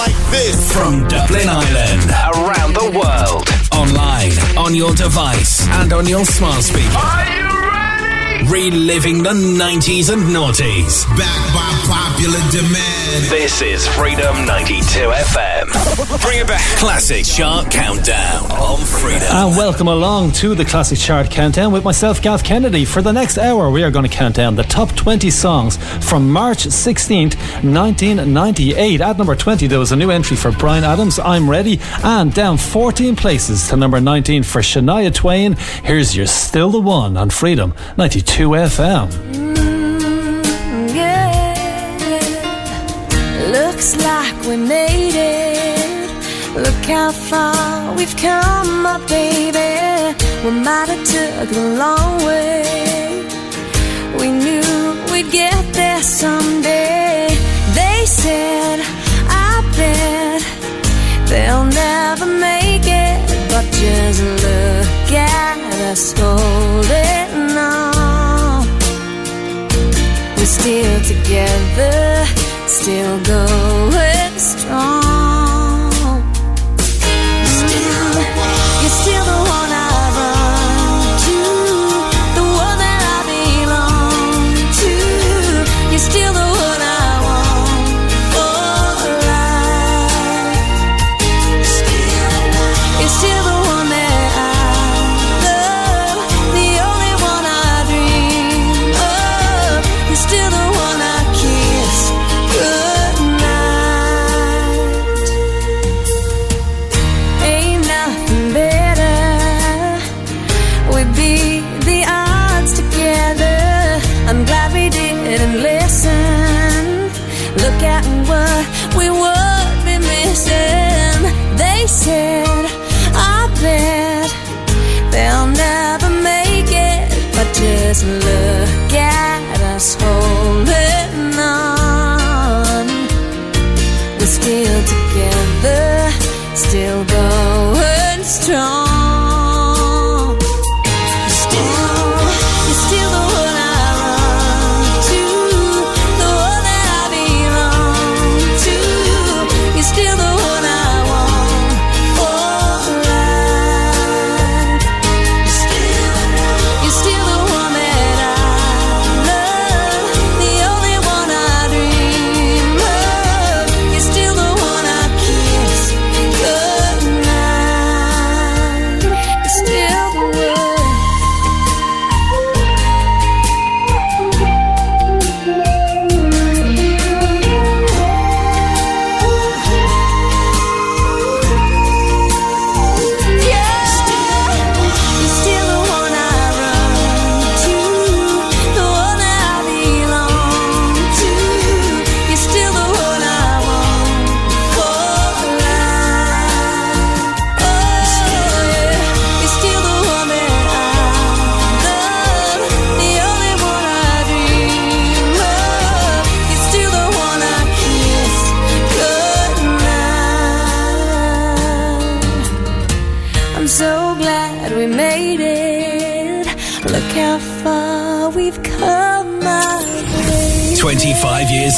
like this. From Dublin Ireland, around the world, online, on your device, and on your smart speaker. Are you reliving the 90s and noughties. Backed by popular demand. This is Freedom 92 FM. Bring it back. Classic Chart Countdown on Freedom. And welcome along to the Classic Chart Countdown with myself, Gav Kennedy. For the next hour, we are going to count down the top 20 songs from March 16th, 1998. At number 20, there was a new entry for Bryan Adams, I'm Ready, and down 14 places to number 19 for Shania Twain. Here's You're Still the One on Freedom 92. 2 FM. Mm, yeah. Looks like we made it. Look how far we've come, my baby. We might have took a long way. We knew we'd get there someday. They said, I bet they'll never make it. But just look at us holding on still together, still going strong.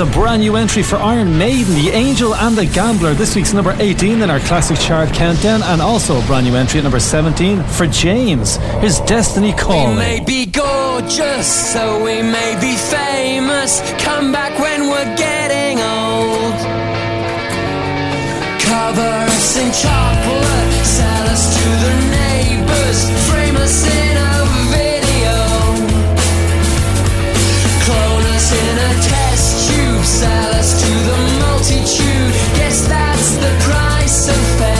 A brand new entry for Iron Maiden, The Angel and the Gambler. This week's number 18 in our classic chart countdown, and also a brand new entry at number 17 for James. His Destiny Calling. We may be gorgeous, so we may be famous. Come back when we're getting old. Cover us in chocolate, sell us to the neighbors, frame us in a sell us to the multitude. Guess that's the price of fame.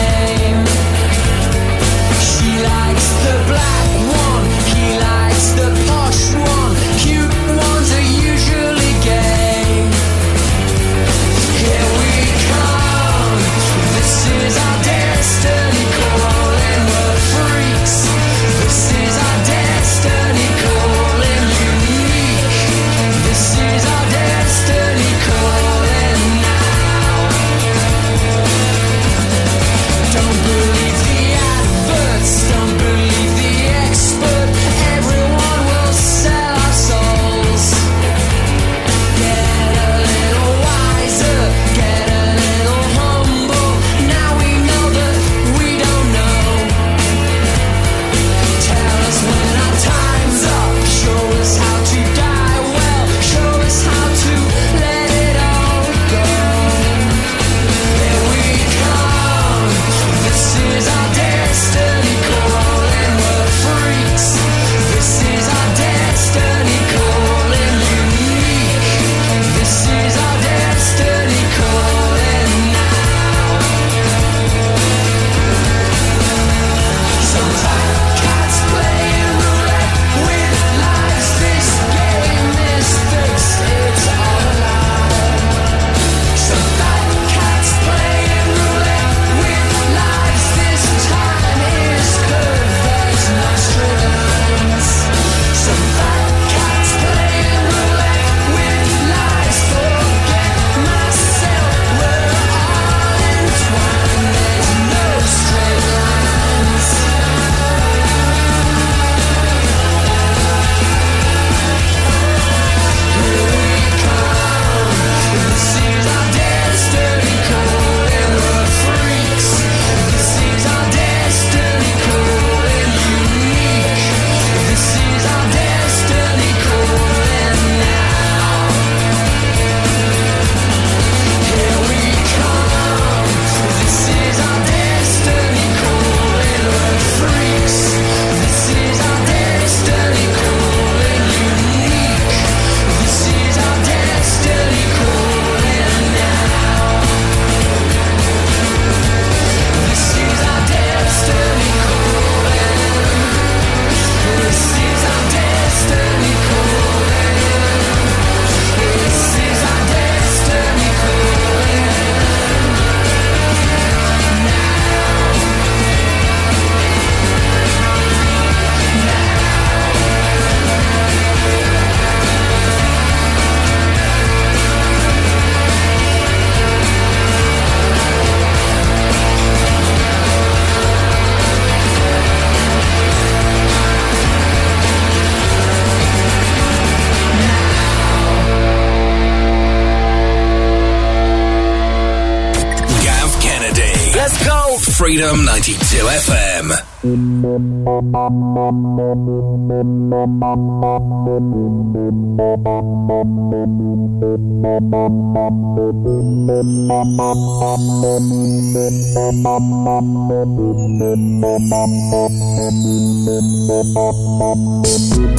Freedom 92 FM.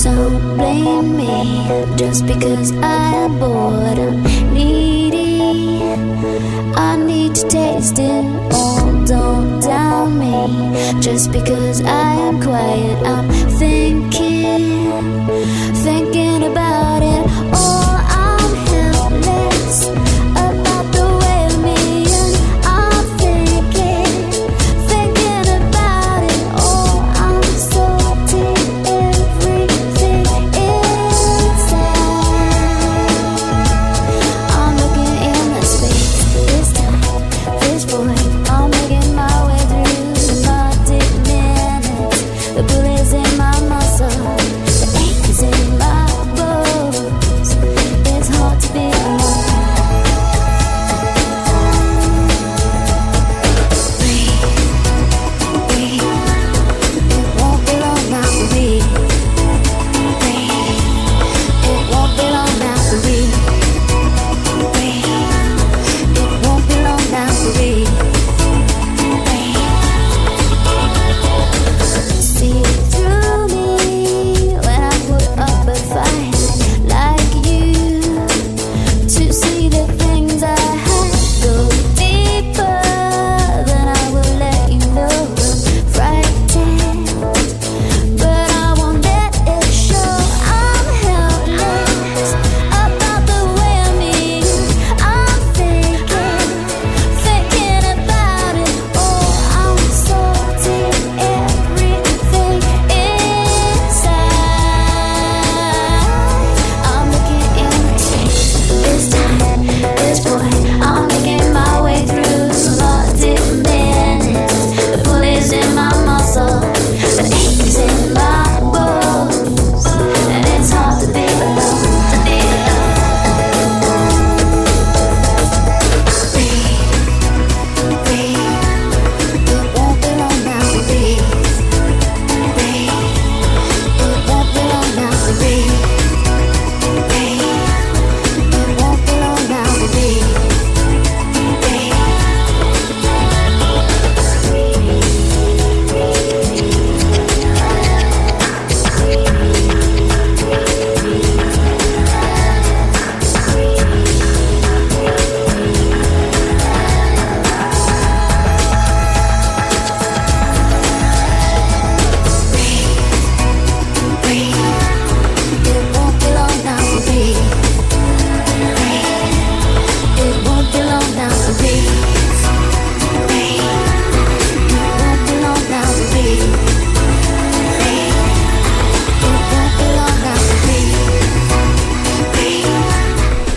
Don't blame me just because I'm bored. Need I need to taste it all. Don't doubt me. Just because I am quiet, I'm thinking, thinking about it.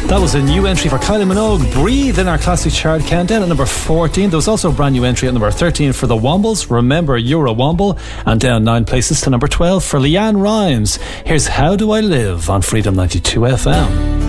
That was a new entry for Kylie Minogue, Breathe in our classic chart countdown at number 14. There was also a brand new entry at number 13 for the Wombles, Remember You're a Womble, and down nine places to number 12 for LeAnn Rimes. Here's How Do I Live on Freedom 92 FM.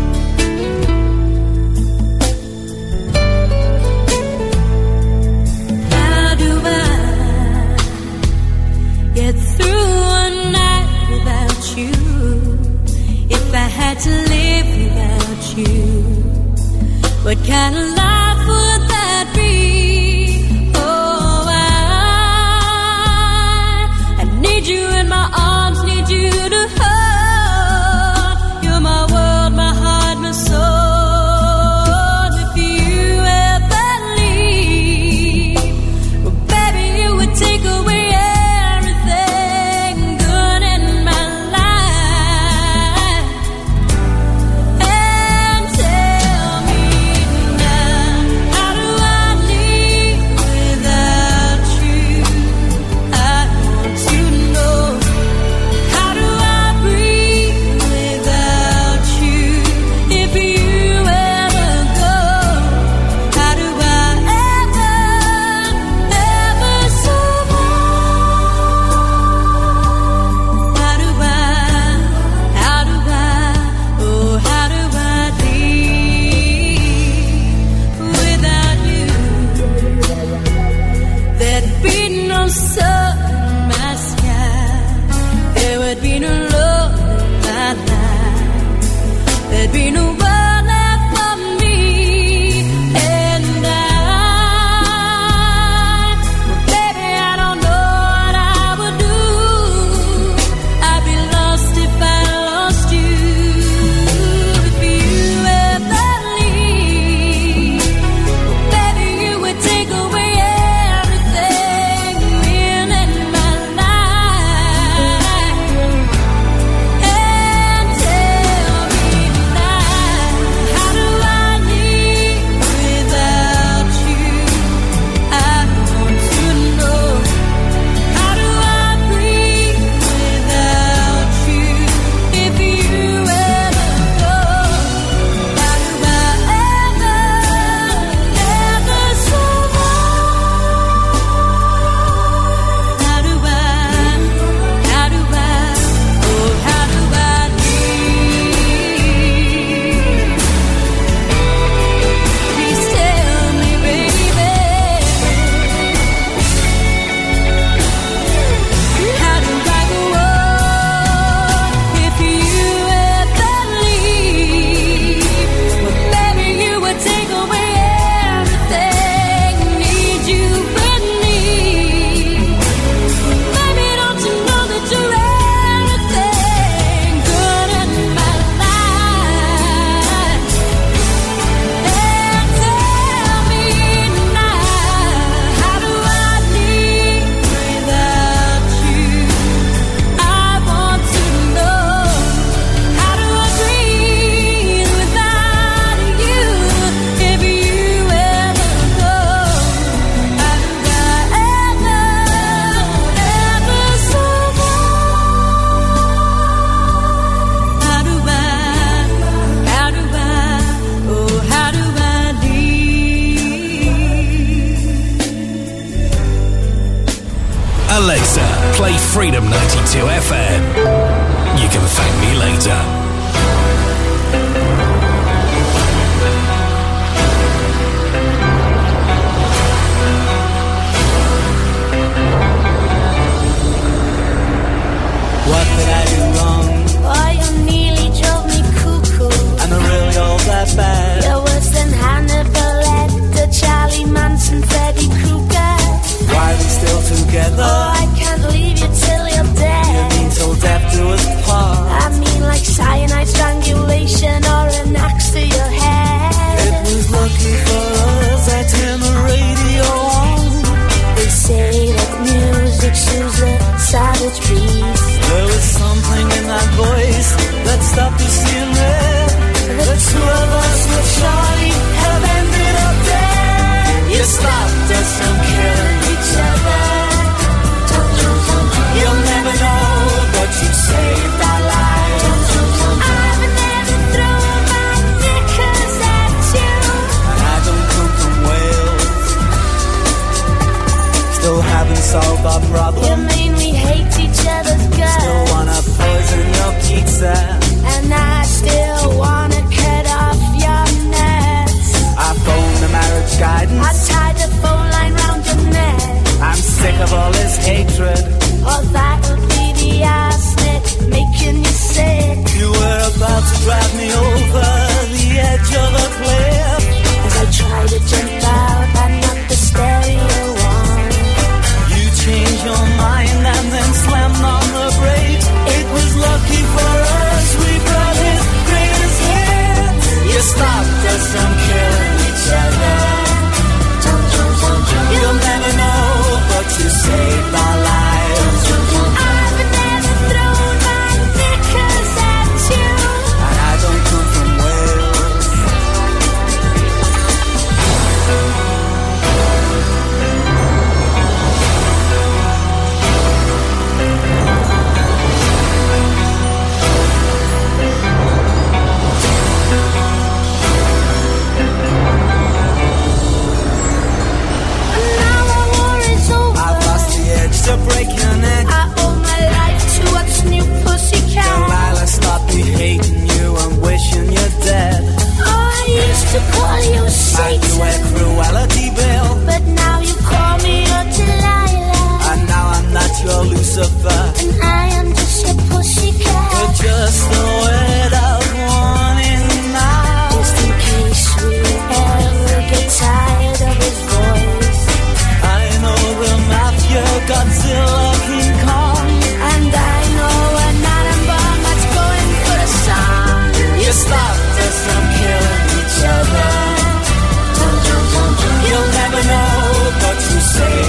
play Freedom 92 FM. You can thank me later. What did I do wrong? Why you nearly drove me cuckoo. Am I really all that bad? You're worse than Hannibal Lecter, Charlie Manson, Freddy Krueger. Why are we still together? Oh, And or to call you Satan. I Cruella de Vil. But now you call me your Delilah. And now I'm not your Lucifer. And I am just your pussycat. You're just the word of warning now. Just in case we ever get tired of his voice. I know the mafia got say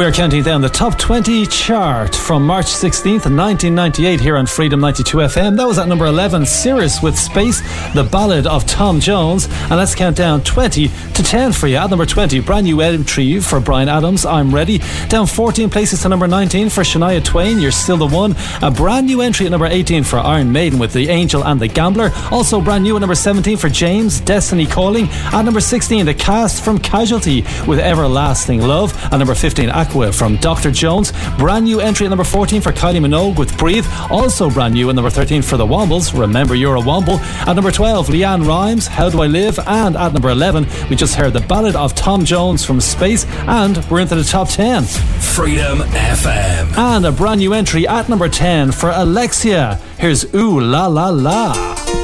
We're counting down the top 20 chart from March 16th, 1998, here on Freedom 92 FM. That was at number 11, Cerys with Space, the ballad of Tom Jones. And let's count down 20 to 10 for you. At number 20, brand new entry for Bryan Adams, I'm Ready. Down 14 places to number 19 for Shania Twain, You're Still the One. A brand new entry at number 18 for Iron Maiden with The Angel and the Gambler. Also brand new at number 17 for James, Destiny Calling. At number 16, the cast from Casualty with Everlasting Love. At number 15, Aqua from Dr. Jones. Brand new entry at number 14 for Kylie Minogue with Breathe. Also brand new at number 13 for The Wombles, Remember You're a Womble. At number 12, LeAnn Rimes, How Do I Live? And at number 11, we just heard The Ballad of Tom Jones from Space. And we're into the top 10. Freedom FM. And a brand new entry at number 10 for Alexia. Here's Ooh La La La.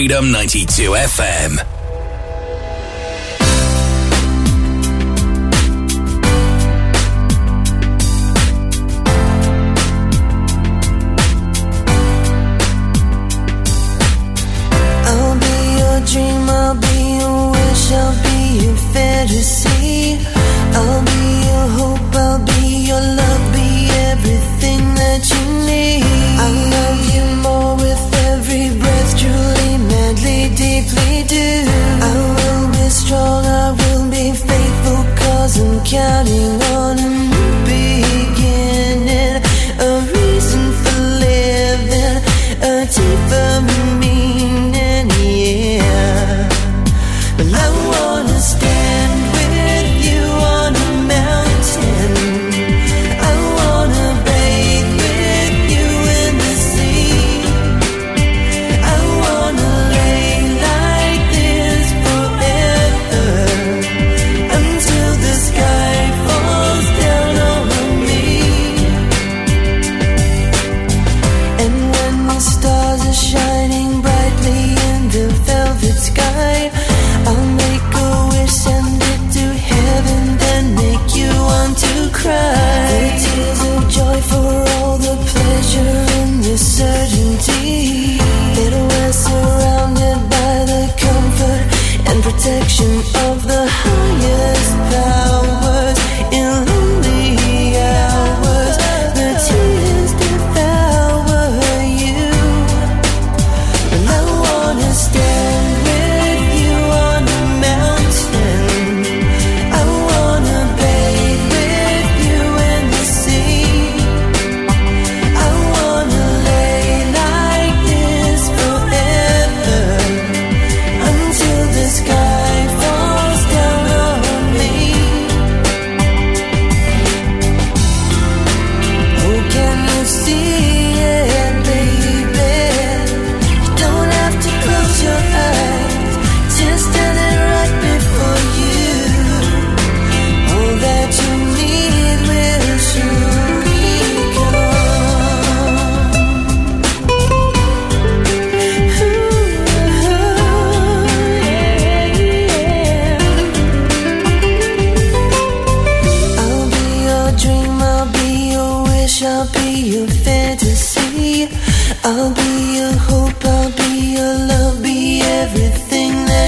Freedom 92 FM.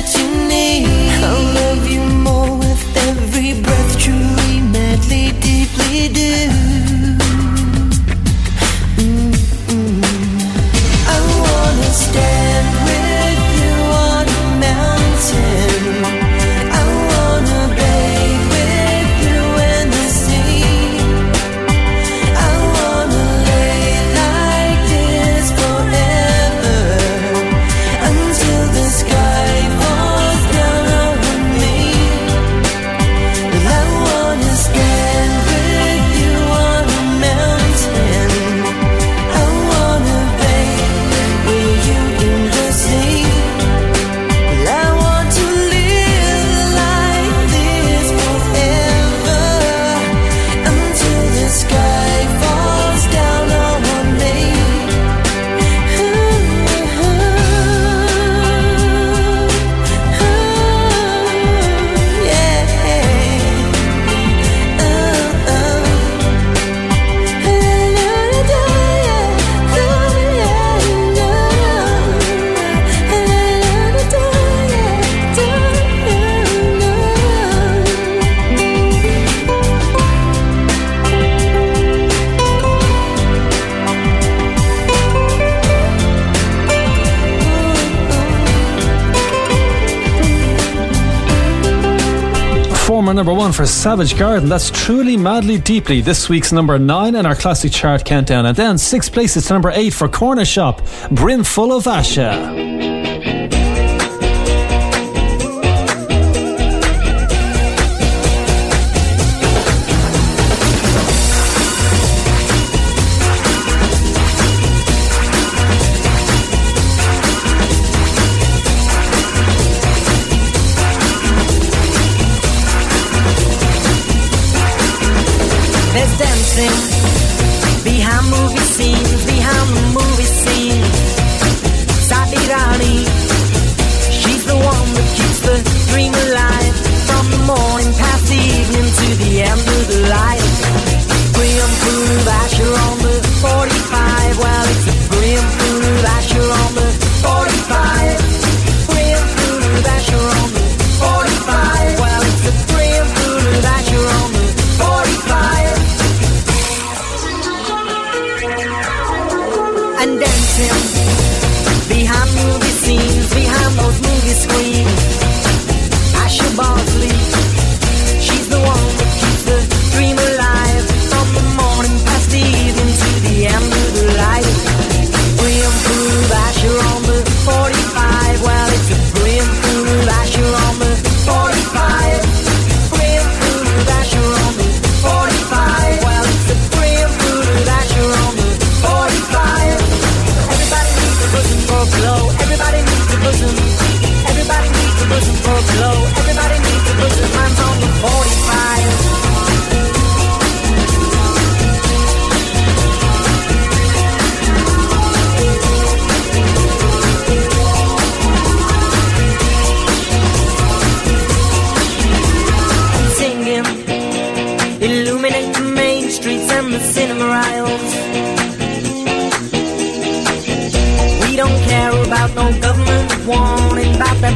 that you need. for Savage Garden. That's truly madly deeply this week's number nine in our classic chart countdown. And then six places to number eight for Cornershop, Brim Full of Asha.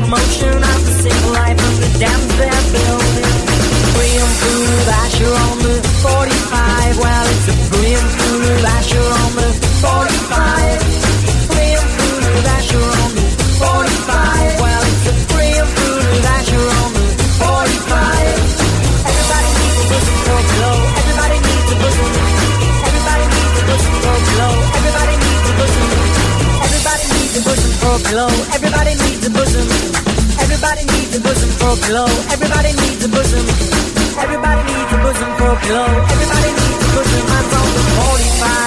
motion. pillow. Everybody needs a bosom. Everybody needs a bosom for a pillow. Everybody needs a bosom. I'm from the 45.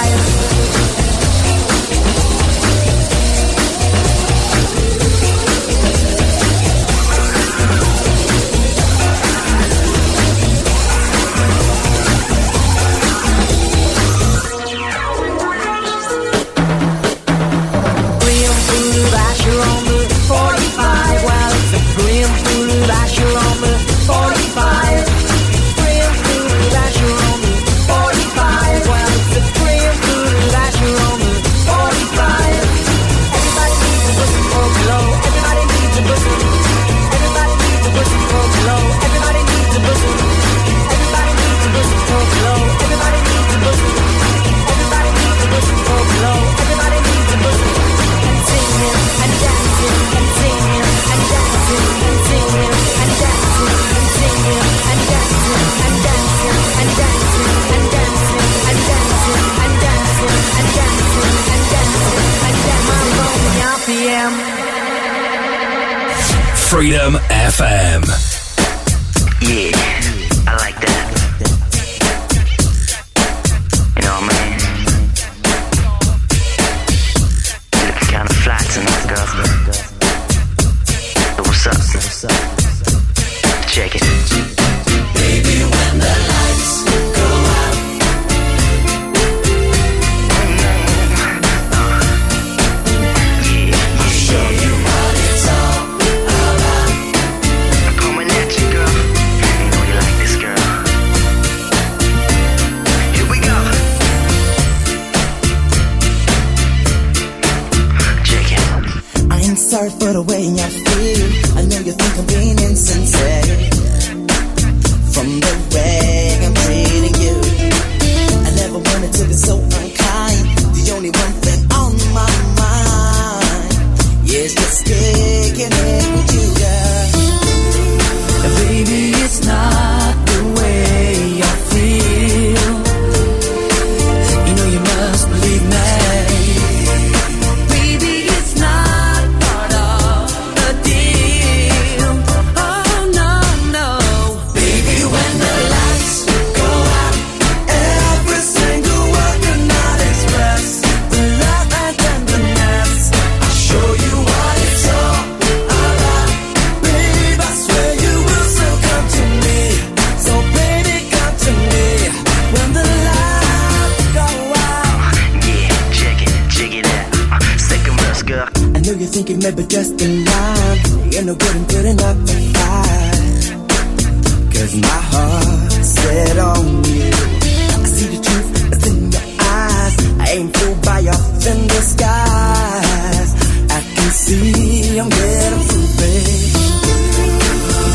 I'm getting through.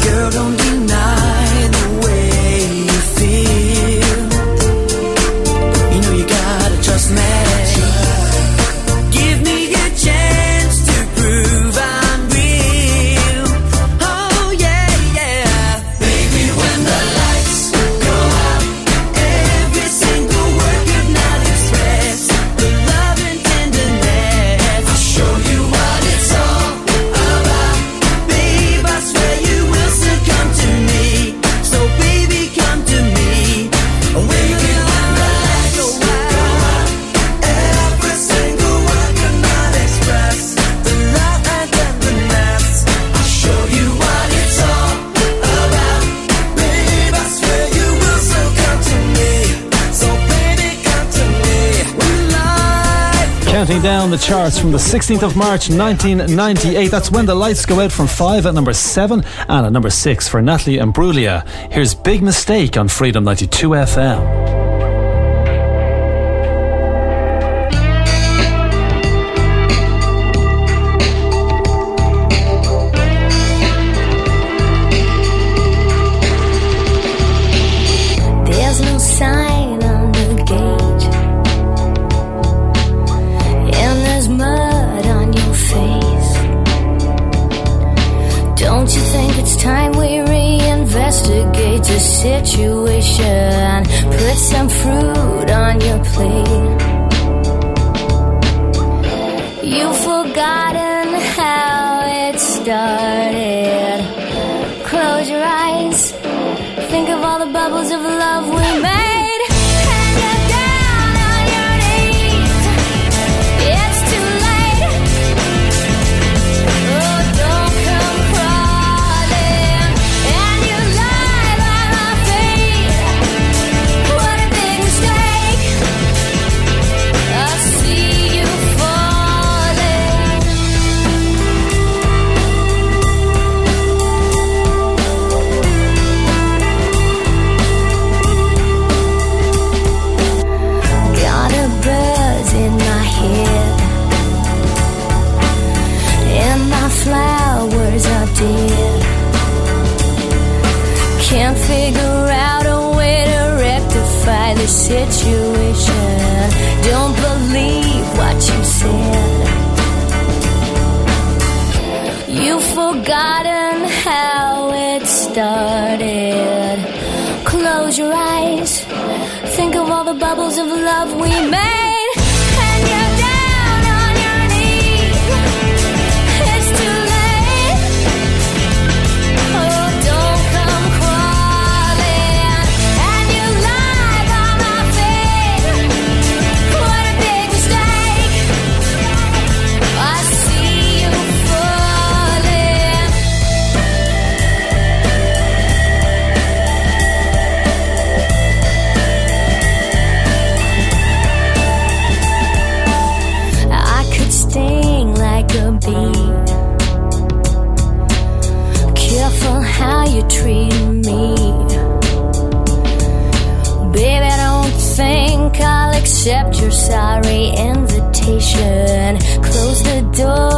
Girl, don't deny the counting down the charts from the 16th of March 1998. That's when the lights go out from 5 at number 7 and at number 6 for Natalie Imbruglia. Here's Big Mistake on Freedom 92 FM. close your eyes. Think of all the bubbles of love we made. invitation. Close the door.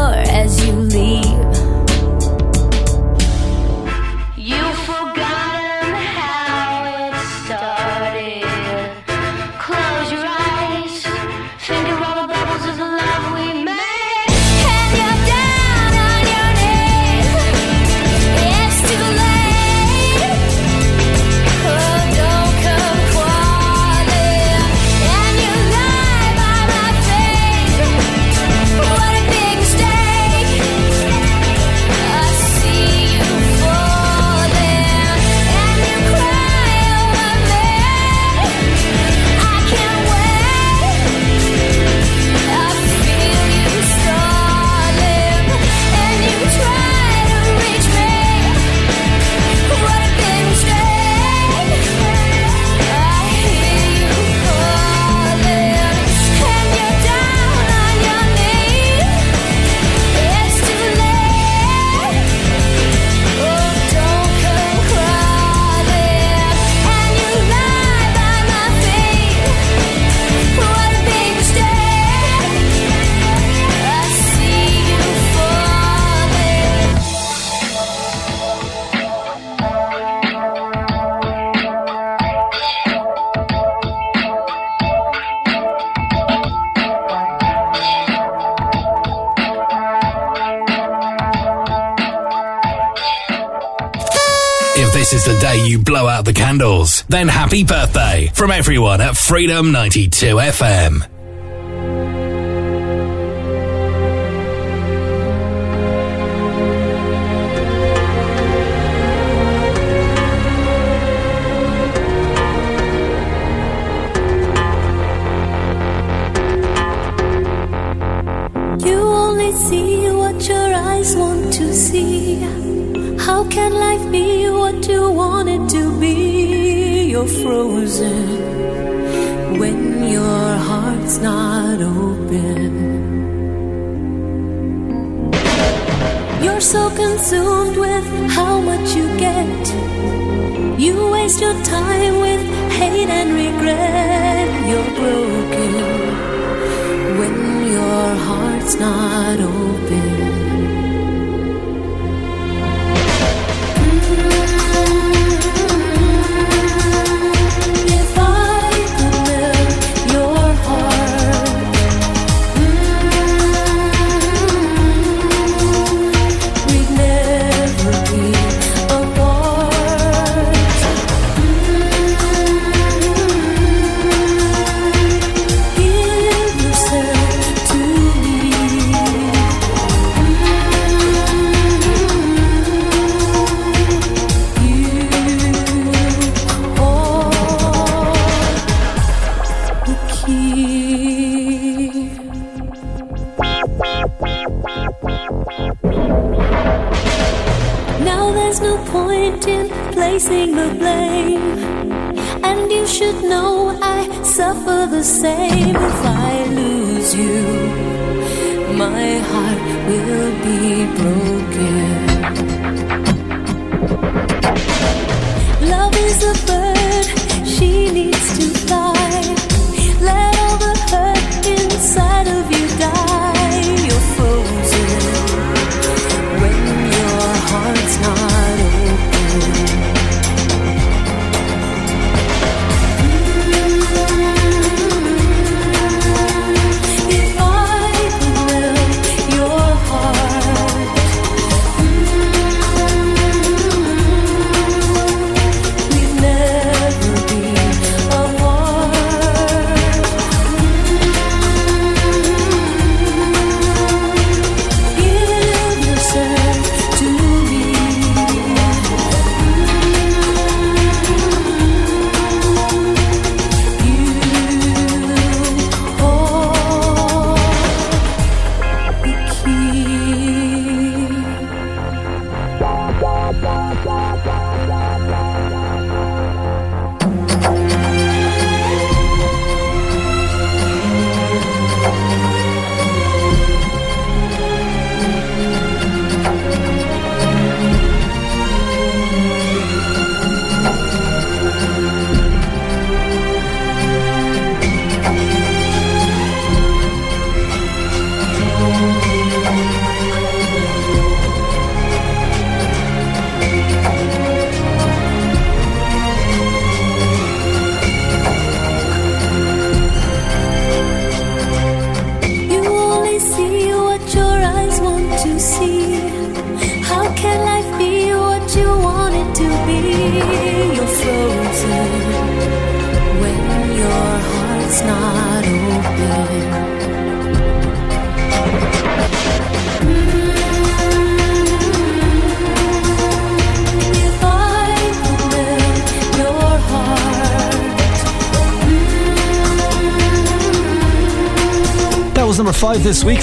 happy birthday from everyone at Freedom 92 FM.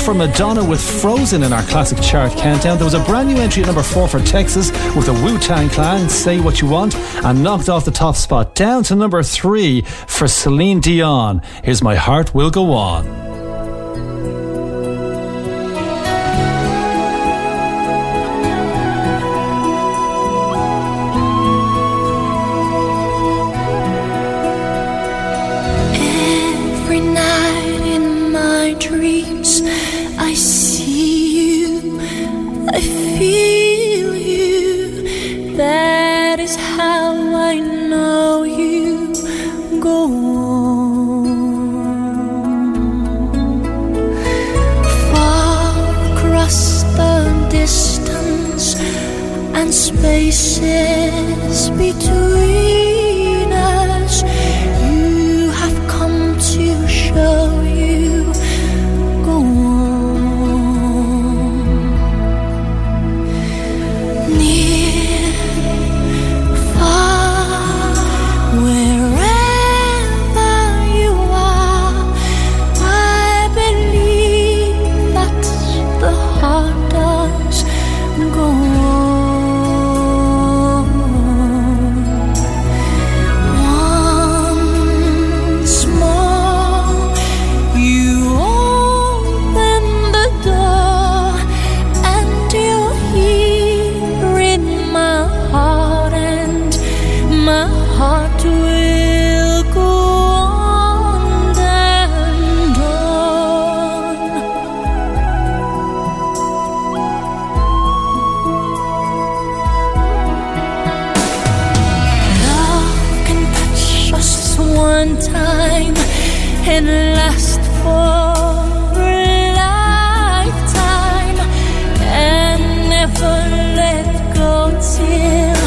for Madonna with Frozen in our classic chart countdown. There was a brand new entry at number four for Texas with the Wu Tang Clan, Say What You Want, and knocked off the top spot down to number three for Celine Dion. Here's My Heart Will Go On. spaces between can last for a lifetime and never let go till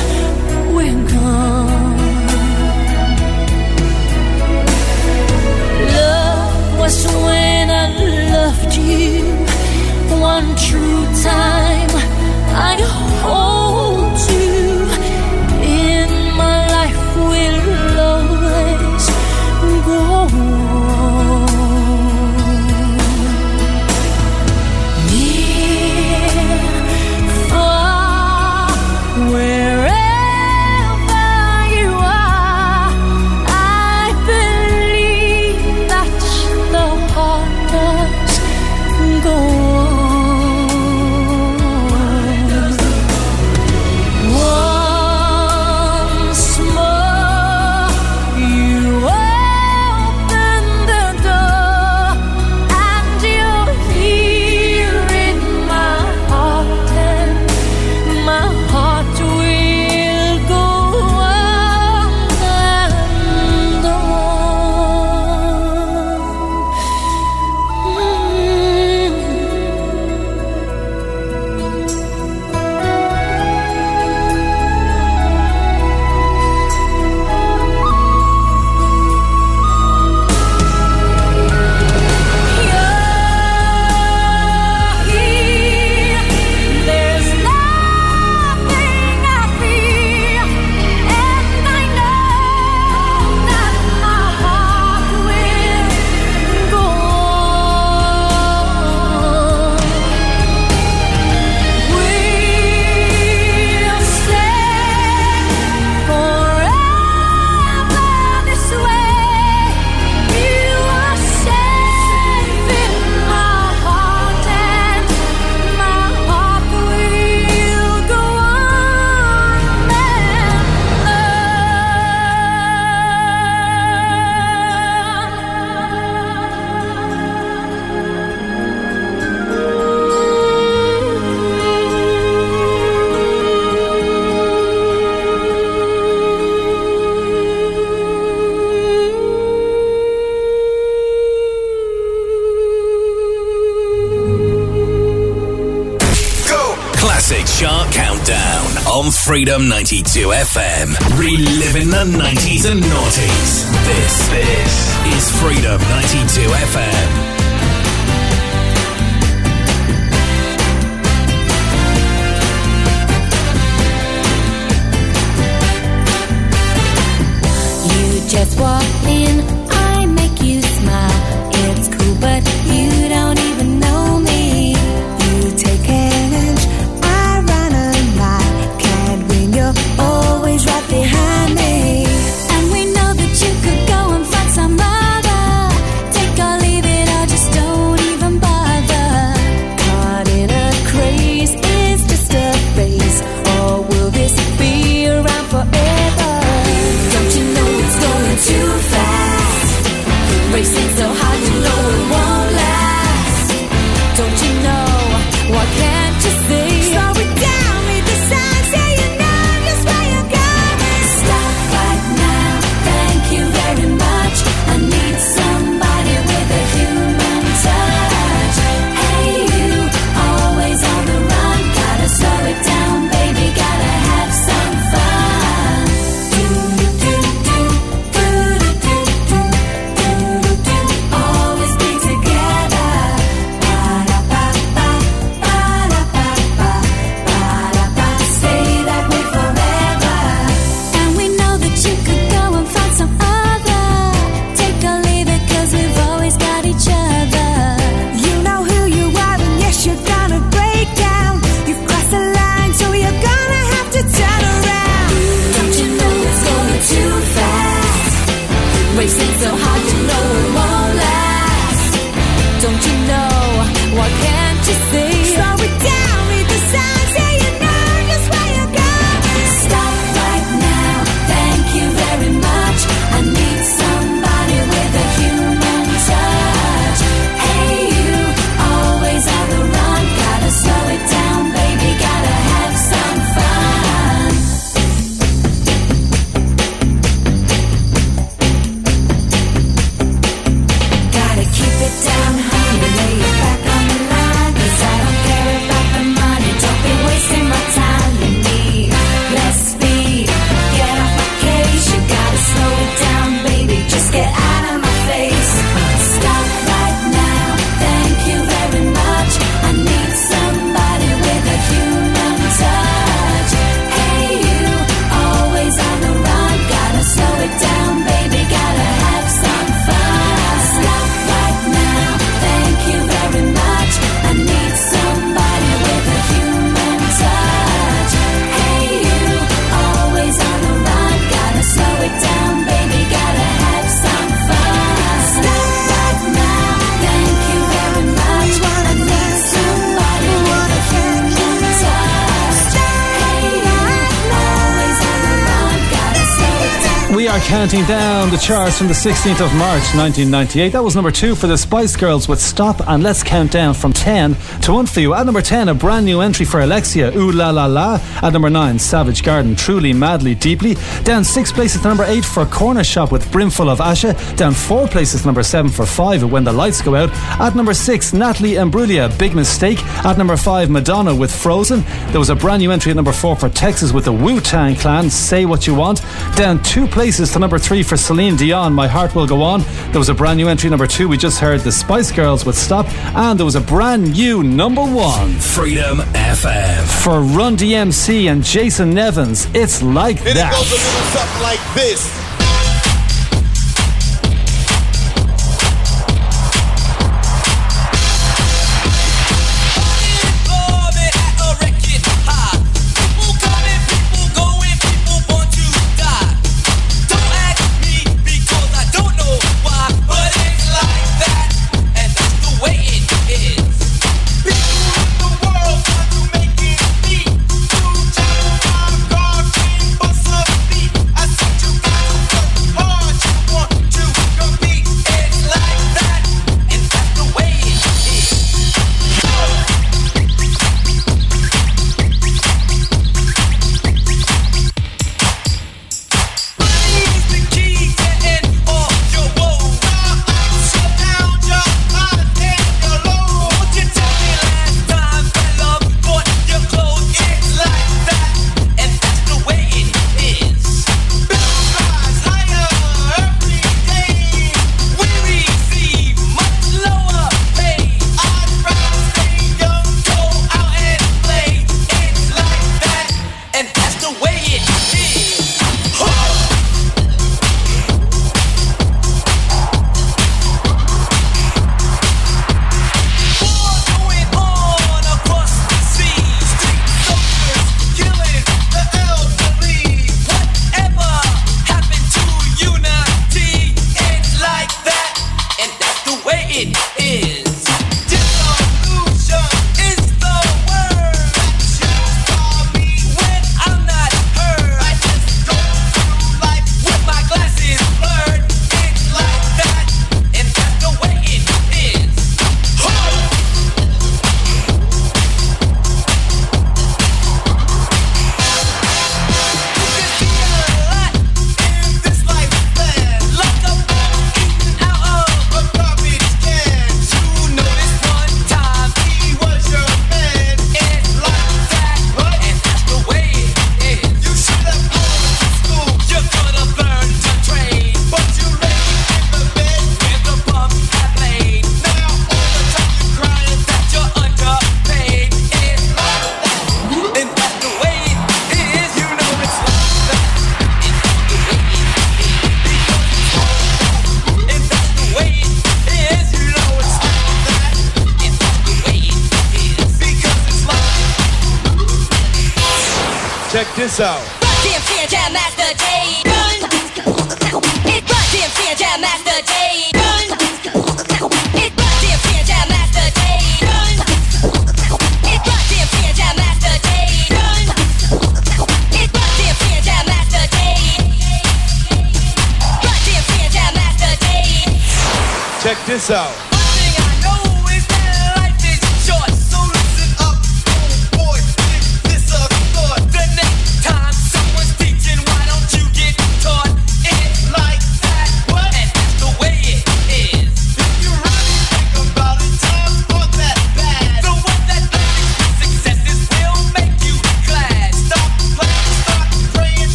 we're gone. Love was when I loved you one true time. Freedom 92 FM. Reliving the 90s and noughties. This, this is Freedom 92 FM. Down the charts from the 16th of March 1998. That was number two for the Spice Girls with Stop and Let's Count Down from 10 to 1 for you. At number 10, a brand new entry for Alexia, Ooh La La La. At number 9, Savage Garden, Truly, Madly, Deeply. Down six places to number 8 for Cornershop with Brimful of Asha. Down four places to number 7 for 5 When the Lights Go Out. At number 6, Natalie Imbruglia, Big Mistake. At number 5, Madonna with Frozen. There was a brand new entry at number 4 for Texas with the Wu Tang Clan, Say What You Want. Down two places to number 3 for Celine Dion, My Heart Will Go On. There was a brand new entry number 2. We just heard the Spice Girls with Stop. And there was a brand new number 1 Freedom FM. for Run DMC and Jason Nevins. It's like it that. goes a little something like this.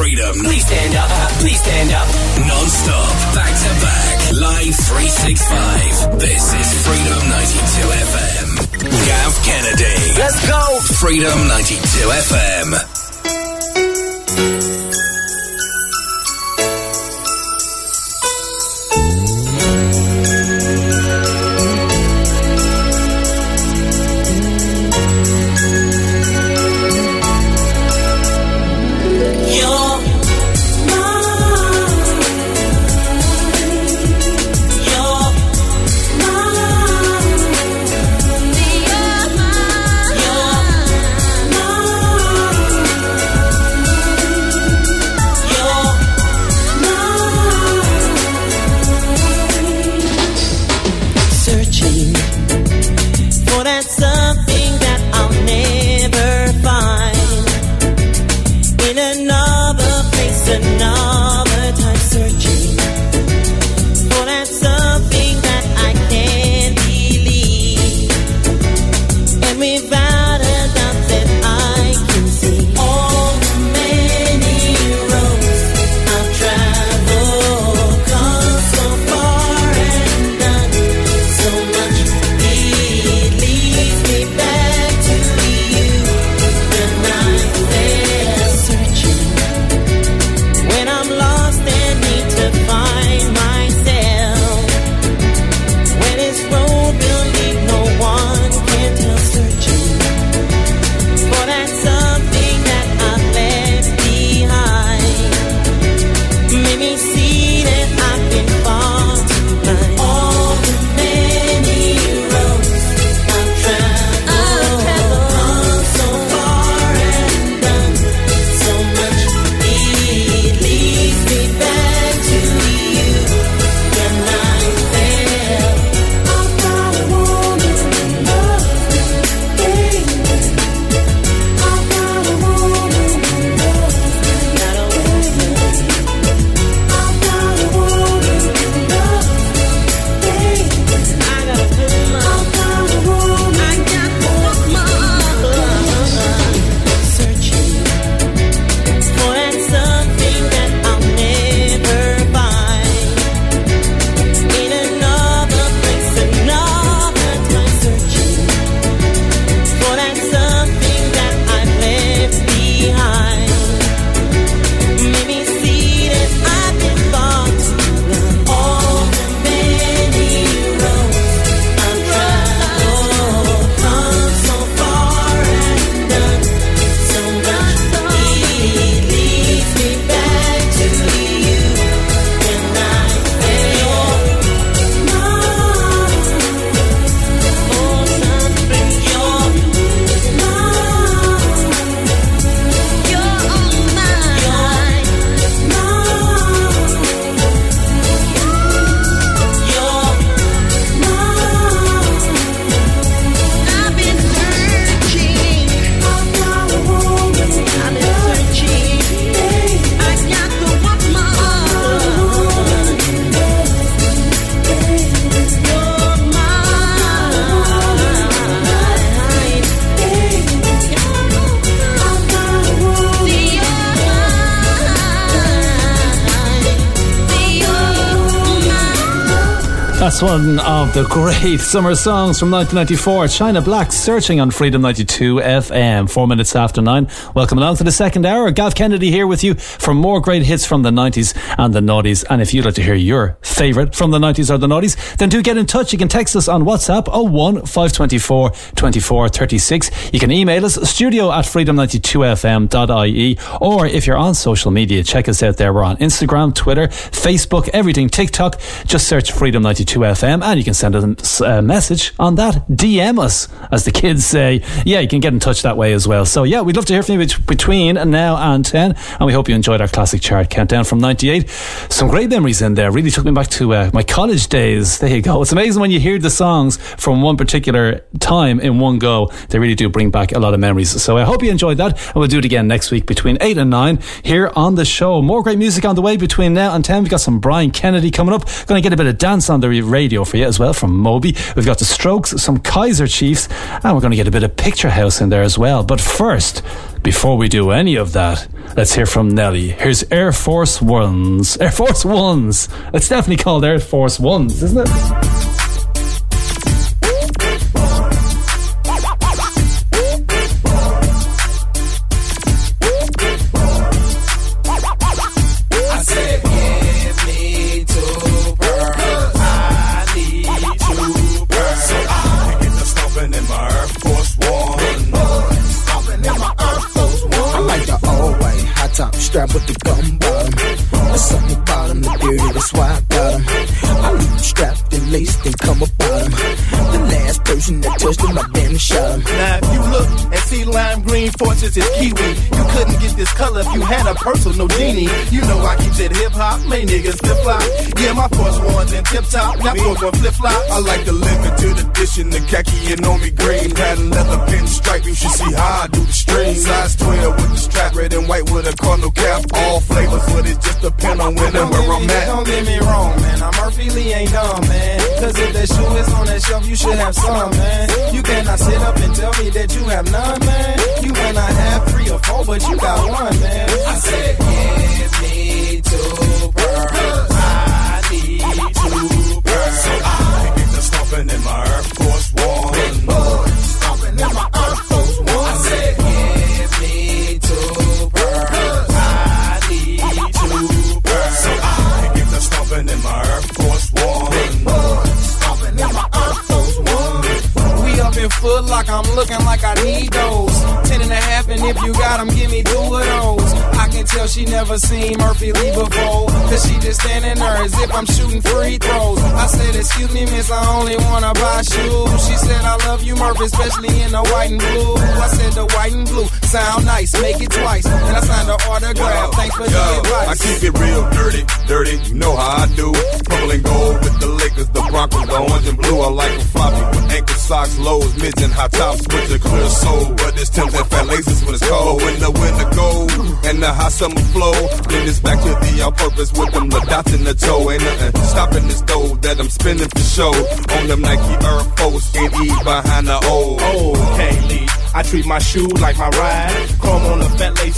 Freedom. Please stand up. Please stand up. Non-stop. Back to back. Live 365. This is Freedom 92 FM. Gav Kennedy. Let's go. Freedom 92 FM. That's one of the great summer songs from 1994. China Black searching on Freedom 92 FM. Four minutes after nine. Welcome along to the second hour. Gav Kennedy here with you for more great hits from the 90s and the noughties. And if you'd like to hear your favourite from the 90s or the noughties, then do get in touch. You can text us on WhatsApp 01 524 24 36. You can email us studio at freedom92fm.ie. Or if you're on social media, check us out there. We're on Instagram, Twitter, Facebook, everything, TikTok. Just search Freedom 92 FM and you can send us a message on that. DM us, as the kids say. Yeah, you can get in touch that way as well. So, yeah, we'd love to hear from you between now and 10. And we hope you enjoyed our classic chart countdown from 98. Some great memories in there. Really took me back to uh, my college days. There you go. It's amazing when you hear the songs from one particular time in one go. They really do bring back a lot of memories. So, I hope you enjoyed that. And we'll do it again next week between 8 and 9 here on the show. More great music on the way between now and 10. We've got some Brian Kennedy coming up. Going to get a bit of dance on the Ra- Radio for you as well from Moby. We've got the Strokes, some Kaiser Chiefs, and we're going to get a bit of Picturehouse in there as well. But first, before we do any of that, let's hear from Nelly. Here's Air Force Ones. Air Force Ones. It's definitely called Air Force Ones, isn't it? Laced and come about 'em. The last person that touched them, I damn shot 'em. Now if you look see lime green forces is kiwi, you couldn't get this color if you had a personal genie. You know I keep it hip hop, my niggas flip flop. Yeah, my force ones in tip top, now force one flip flop. I like the limited edition, the khaki and on me green. Patent leather pin stripe, you should see how I do the string. Size 12 with the strap, red and white with a cardinal cap. All flavors, but it just depend on when and where I'm at. don't get me wrong, man. I'm Murphy Lee ain't dumb, man. Cause if that shoe is on that shelf, you should have some, man. You cannot sit up and tell me that you have none, man. You may not have three or four, but you got one, man. I said, give me two pearls. I need two pearls. So I get to stomping in my Air Force One. Stomping in my foot like I'm looking like I need those. Ten and a half, and if you got 'em, give me two of those. I can tell she never seen Murphy Lee before. Cause she just standing there as if I'm shooting free throws. I said, Excuse me, miss, I only wanna buy shoes. She said, I love you, Murphy, especially in the white and blue. I said, The white and blue sound nice, make it twice. And I signed the autograph. Thanks for the Yo, I keep it real dirty, dirty. You know how I do. Purple and gold with the Lakers, the Broncos, the orange and blue. I like them floppy ankle socks, lows, mids, and high tops with the clear sole. But it's Tim's and fat laces when it's cold. When the winter gold and the hot summer flow, then it's back to the all purpose with them little dots in the toe. Ain't nothing stopping this dough that I'm spinning for show. On them Nike Air Force, and E behind the O. Okay, Lee. I treat my shoe like my ride.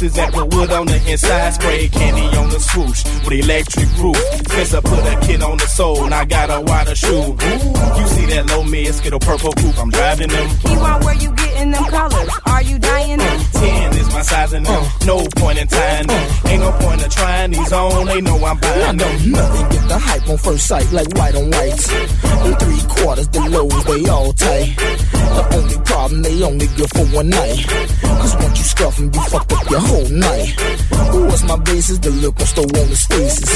Chrome on the fat laces and put wood on the inside. Spray candy on the swoosh with electric roof. Spencer put a kid on the sole and I got a wider shoe. Ooh, you see that low mid skittle purple coupe? I'm driving them. Kyjuan, where you getting them colors? Are you dying them? Ten is my size and them. No point in tying them. Ain't no point in trying these on. They know I'm buying them. nothing get the hype on first sight like white on whites. Them three quarters, the lows, they all tight. The only problem, they only good for one night. Cause once you scuff 'em, you fucked up your whole night. Who was my basis? The look on stole on his faces.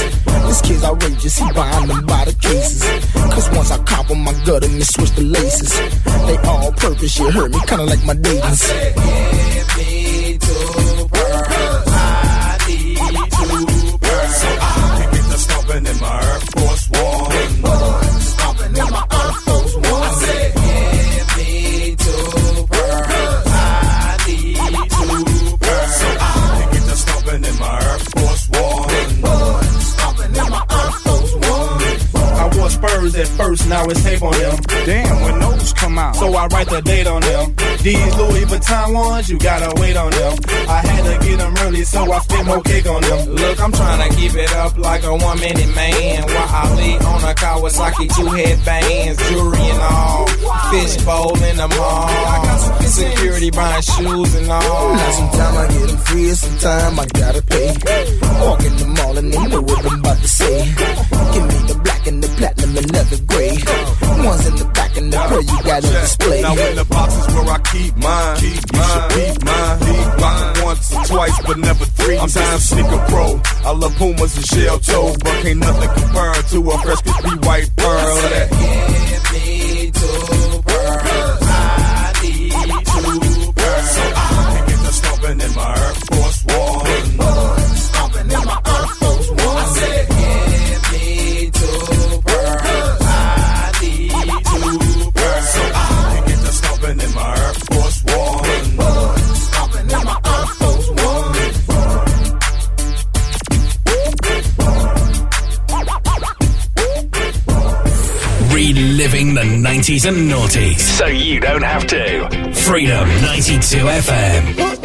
This kid's outrageous, he buying them by the cases. Cause once I cop 'em, I gut and switch the laces. They all purpose, you heard me, kinda like my dating. Give me two. I need two. So I get to stomping in my first, now it's tape on them. Damn, when those come out. So I write the date on them. These Louis Vuitton ones, you gotta wait on them. I had to get them early, so I spent more cake on them. Look, I'm trying to keep it up like a one minute man. While I lay on a Kawasaki, two headbands, jewelry and all. Fish bowl in the mall. I got some security buying shoes and all. Now sometime I get them free, and sometime I gotta pay. Walk in the mall and they know what I'm about to say. Give me the black and the platinum and leather gray. Ones in the back and the pearl you got on display. Now in the boxes where I keep mine, keep you should peep mine. Deep rock once or twice, but never three I'm times. Sneaker pro, I love Pumas and shell toes, but can't nothing compare to a fresh crispy white pearl. That Give me two pearls. Living the 90s and noughties. So you don't have to. Freedom 92 FM.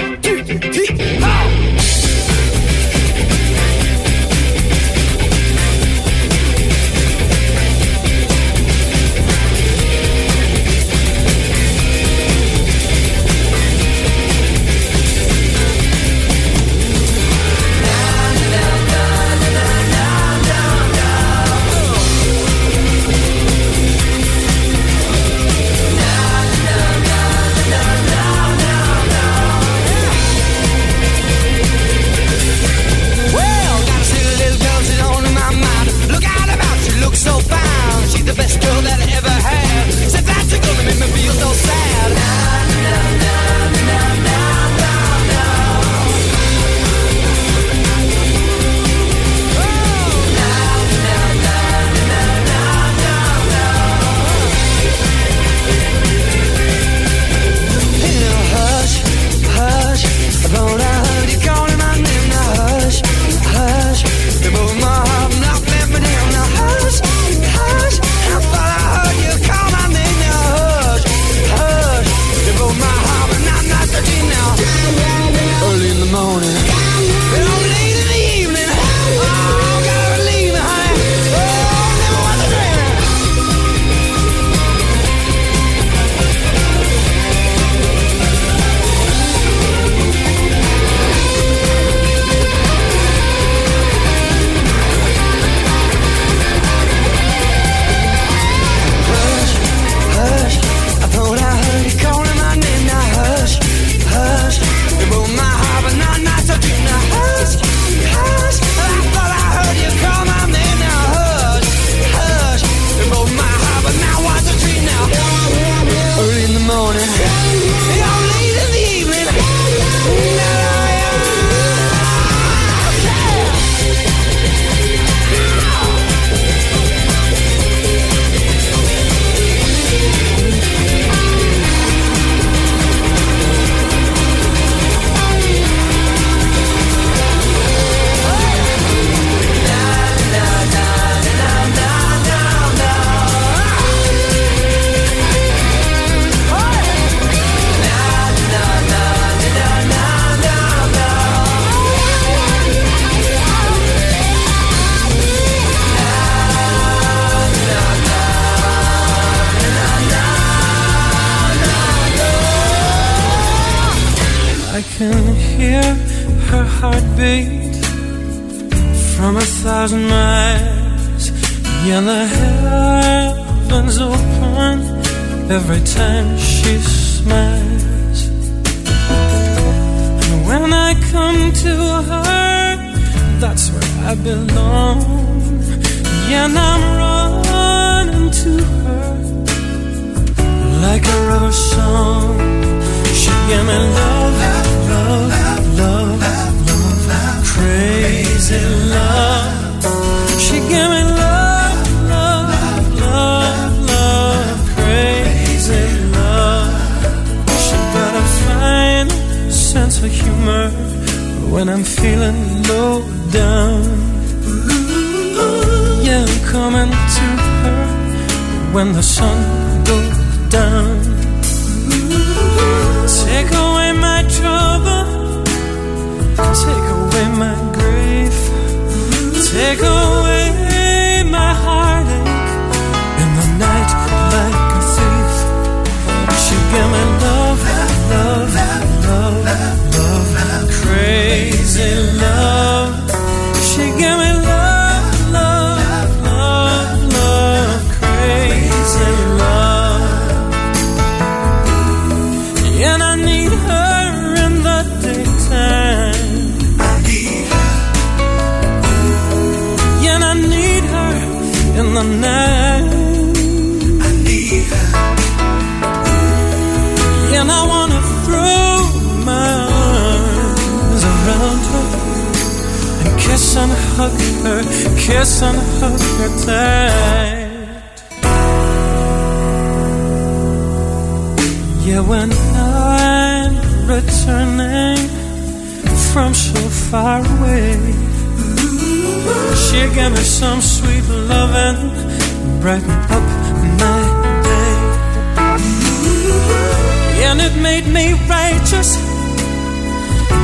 Righteous.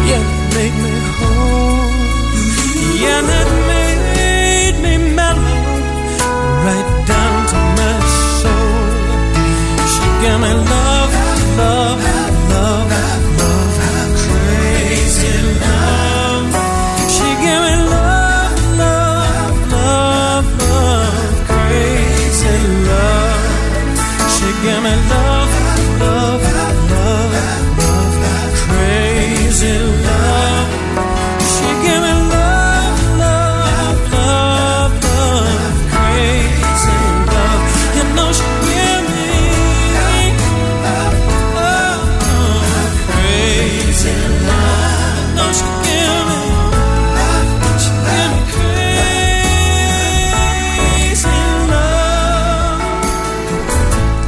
Yeah, it made me whole. Yeah, it made me mellow right down to my soul. She gave me love, love,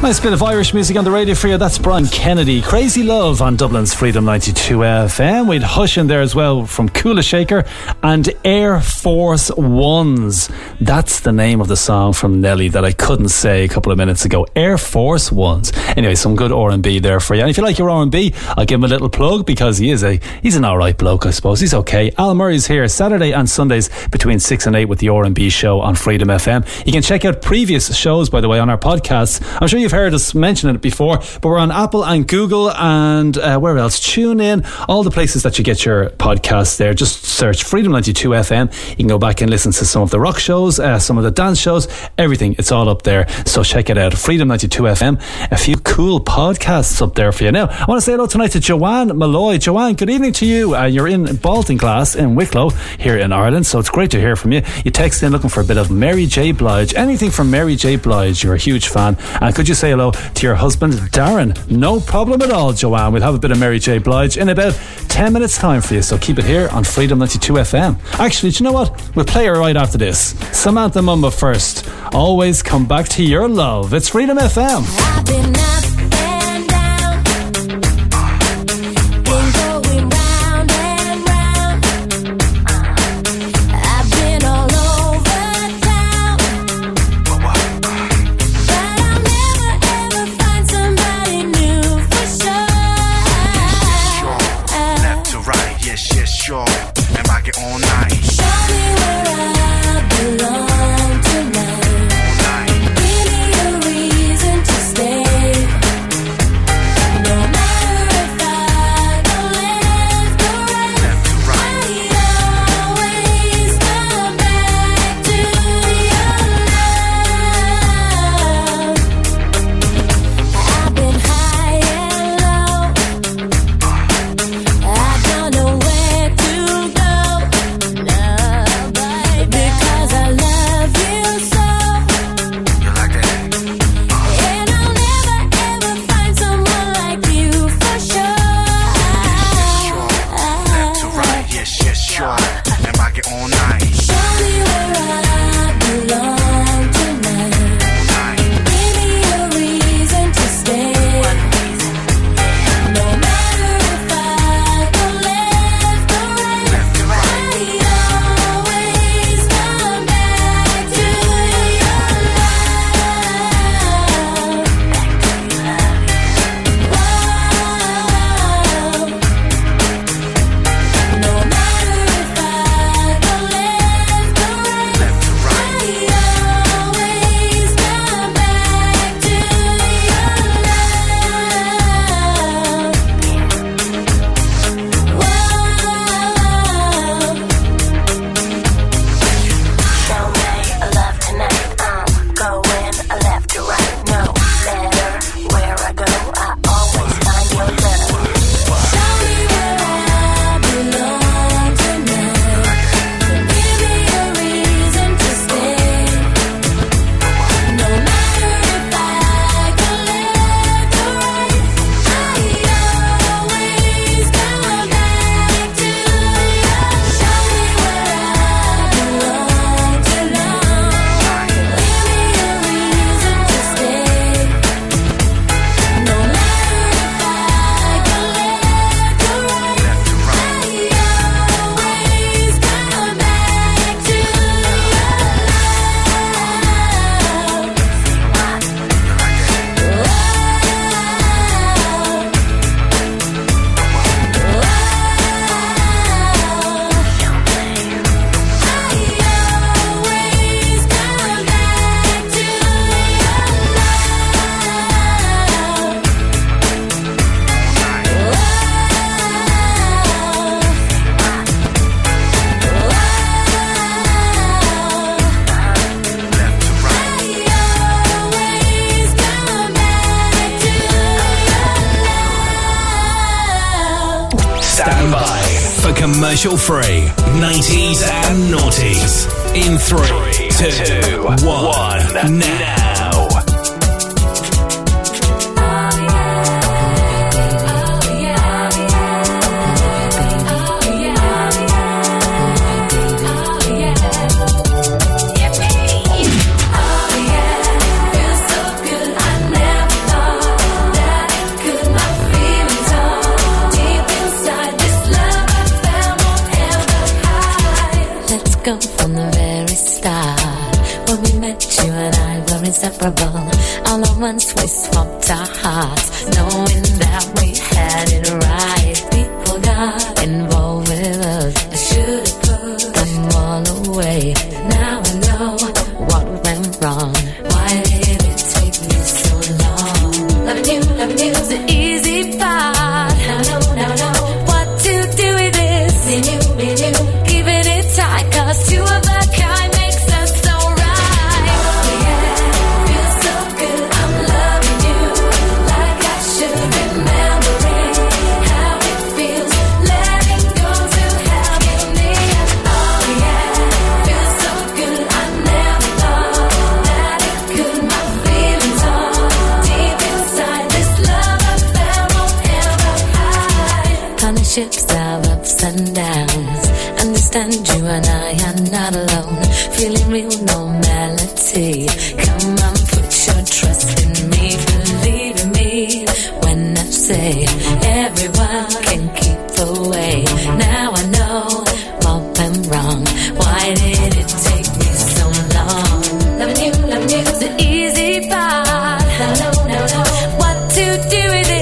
Nice bit of Irish music on the radio for you. That's Brian Kennedy. Crazy Love on Dublin's Freedom 92 FM. We'd Hush in there as well from Kula Shaker and Air Force Ones. That's the name of the song from Nelly that I couldn't say a couple of minutes ago. Air Force Ones. Anyway, some good R&B there for you. And if you like your R&B, I'll give him a little plug because he is a he's an alright bloke, I suppose. He's okay. Al Murray's here Saturday and Sundays between 6 and 8 with the R&B show on Freedom FM. You can check out previous shows, by the way, on our podcasts. I'm sure you've heard us mention it before, but we're on Apple and Google and uh, where else? Tune in, all the places that you get your podcasts there. Just search Freedom 92 FM. You can go back and listen to some of the rock shows, uh, some of the dance shows, everything. It's all up there. So check it out. Freedom 92 FM. A few cool podcasts up there for you. Now, I want to say hello tonight to Joanne Malloy. Joanne, good evening to you. Uh, you're in Baltinglass in Wicklow here in Ireland, so it's great to hear from you. You text in looking for a bit of Mary J. Blige. Anything from Mary J. Blige, you're a huge fan. And could you say hello to your husband, Darren? No problem at all, Joanne. We'll have a bit of Mary J. Blige in about 10 minutes' time for you, so keep it here on Freedom 92 FM. Actually, do you know what? We'll play her right after this. Samantha Mumba first. Always come back to your love. It's Freedom FM.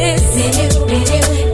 It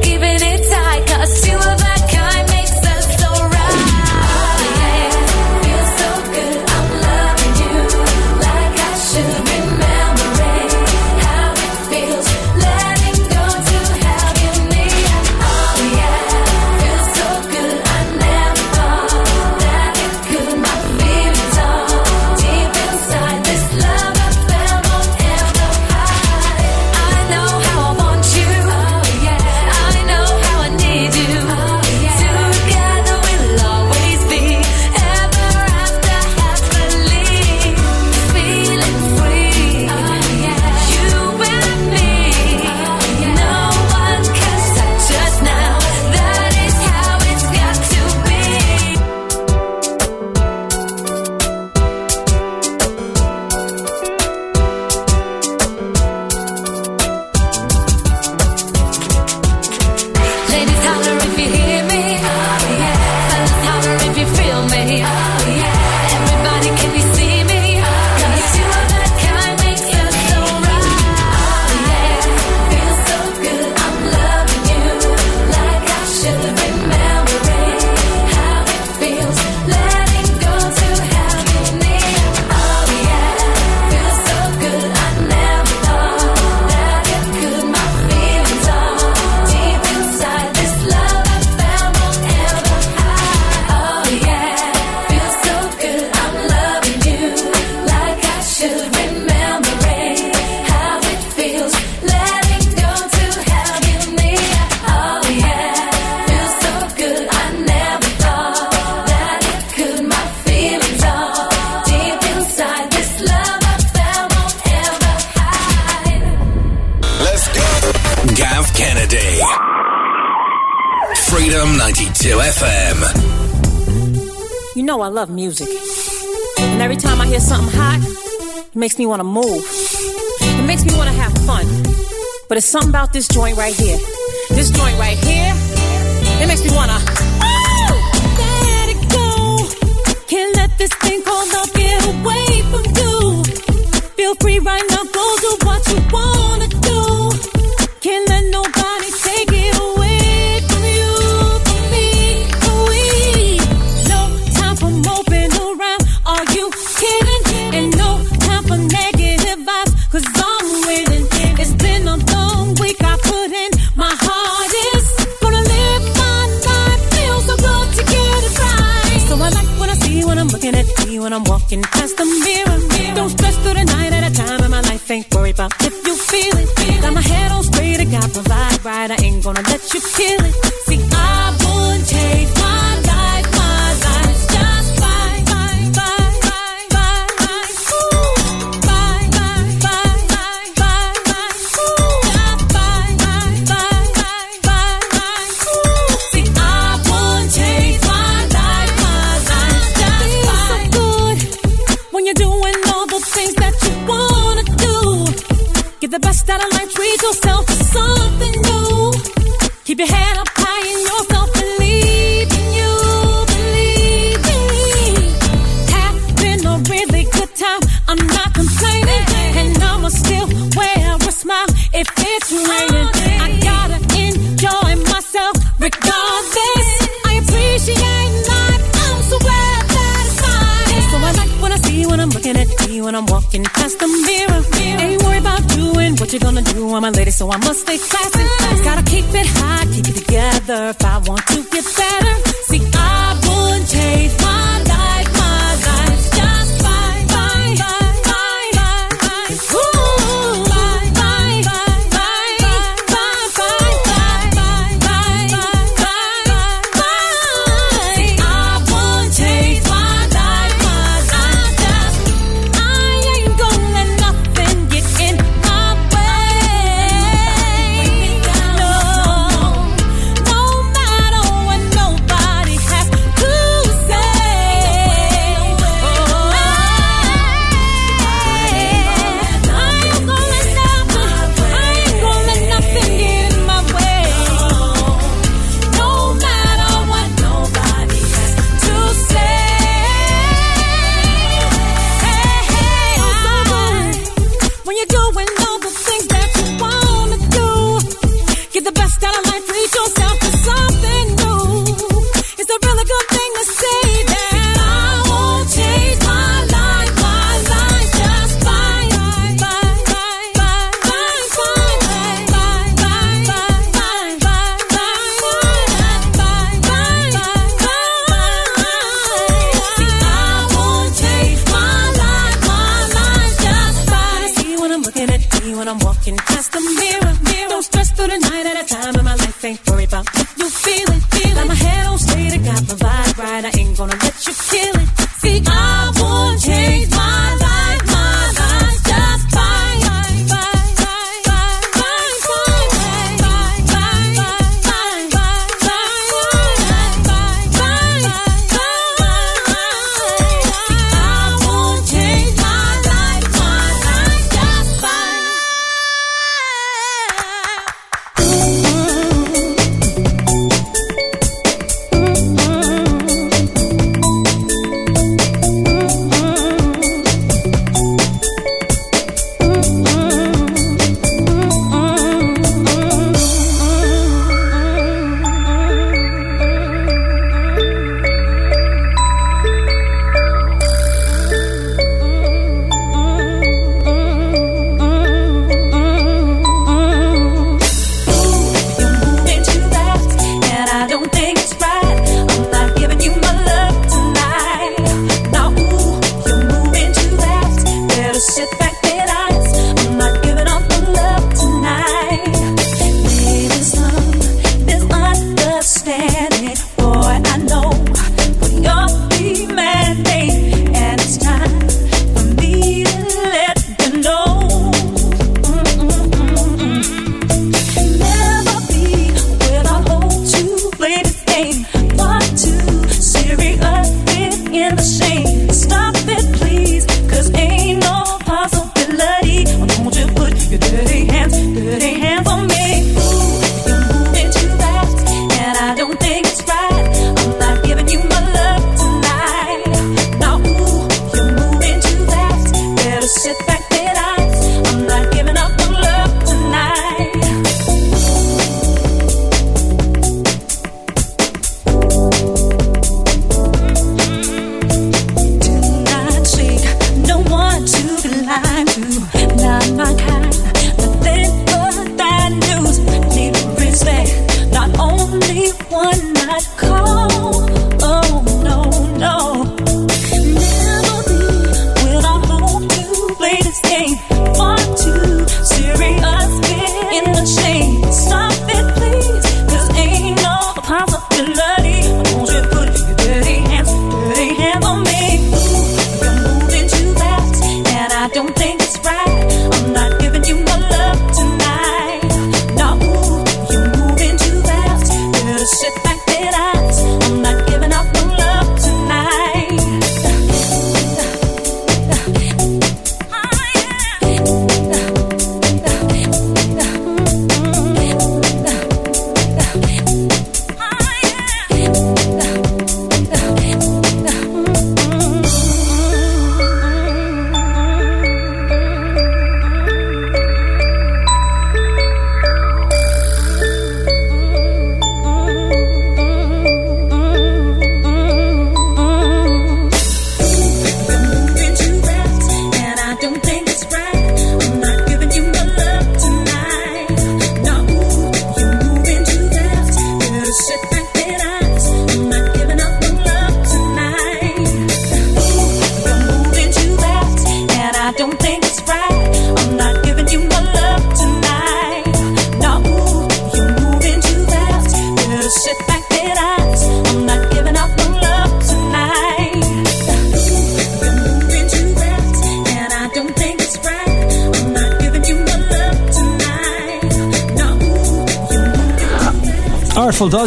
something about this joint right here. it's raining. I gotta enjoy myself regardless. I appreciate life. I'm so. So I like what I see when I'm looking at when I'm walking past the mirror. Ain't doing what you're gonna do. I'm a lady, so I must stay classy. Gotta keep it high, keep it together if I want to get better. See, I wouldn't change my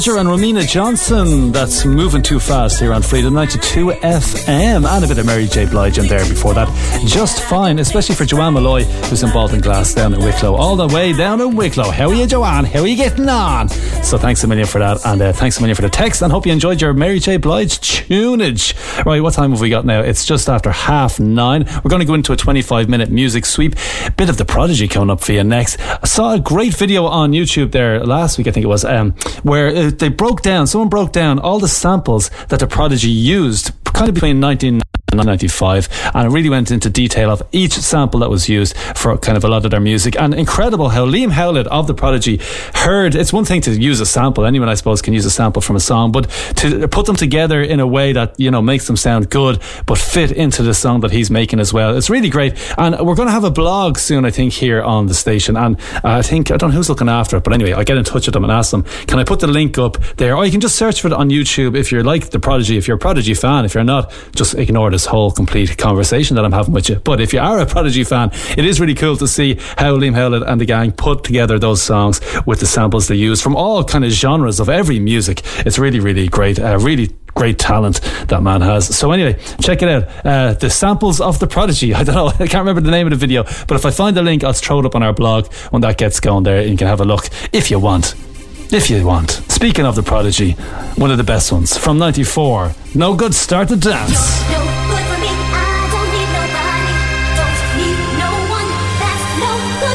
Dodger and Romina Johnson. That's moving too fast here on Freedom 92 FM. And a bit of Mary J. Blige in there before that. Just fine, especially for Joanne Malloy, who's in Baltinglass down in Wicklow. All the way down in Wicklow. How are you, Joanne? How are you getting on? So thanks a million for that. And uh, thanks a million for the text. And hope you enjoyed your Mary J. Blige tunage. Right, what time have we got now? It's just after half nine. We're going to go into a 25 minute music sweep. Bit of the prodigy coming up for you next. I saw a great video on YouTube there last week, I think it was, um, where uh, they broke down, someone broke down all the samples that the prodigy used kind of between 19 1995 and it really went into detail of each sample that was used for kind of a lot of their music. And incredible how Liam Howlett of the Prodigy heard. It's one thing to use a sample. Anyone I suppose can use a sample from a song. But to put them together in a way that you know makes them sound good but fit into the song that he's making as well. It's really great. And we're going to have a blog soon I think here on the station. And uh, I think I don't know who's looking after it but anyway I'll get in touch with them and ask them can I put the link up there? Or you can just search for it on YouTube if you're like the Prodigy if you're a Prodigy fan. If you're not just ignore this whole complete conversation that I'm having with you. But if you are a Prodigy fan, it is really cool to see how Liam Howlett and the gang put together those songs with the samples they use from all kind of genres of every music. It's really, really great. Uh, really great talent that man has. So anyway, check it out. Uh, the samples of the Prodigy. I don't know. I can't remember the name of the video, but if I find the link, I'll throw it up on our blog when that gets going there. You can have a look if you want. If you want. Speaking of the Prodigy, one of the best ones from 94. No good start to dance. Thank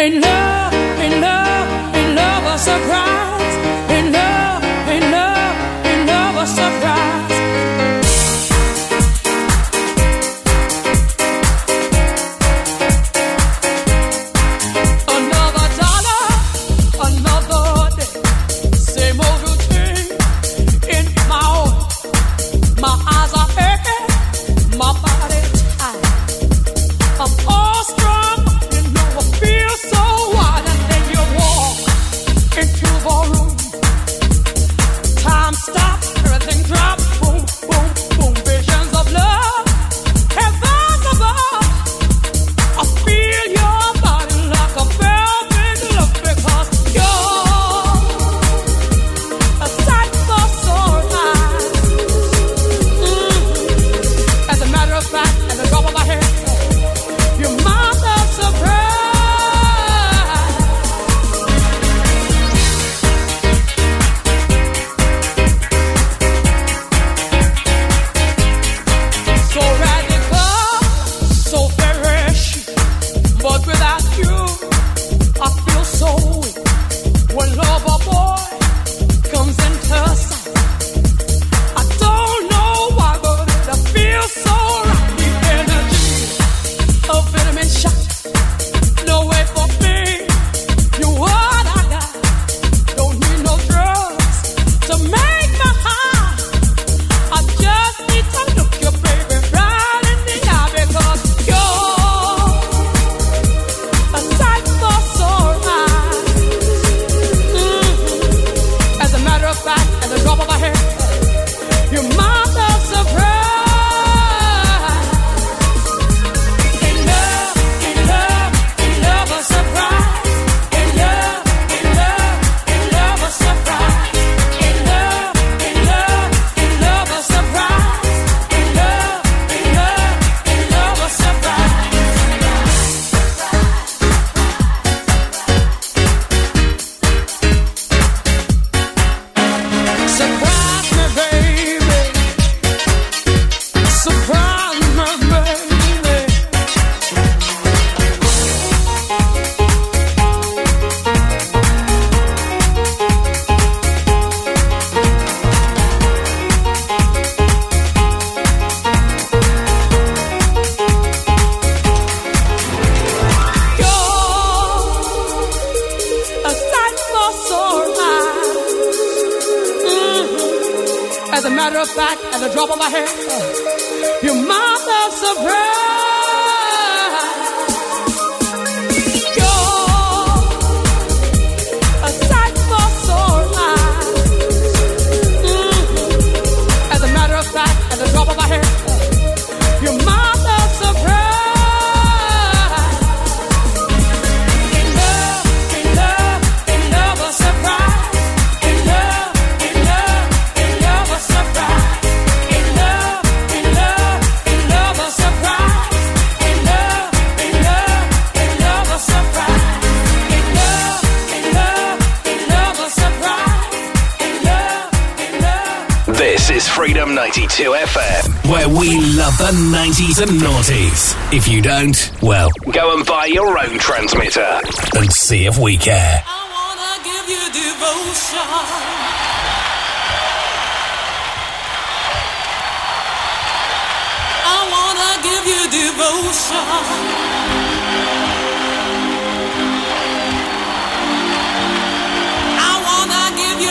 Ain't love is Freedom 92 FM, where we love the 90s and noughties. If you don't, well, go and buy your own transmitter and see if we care.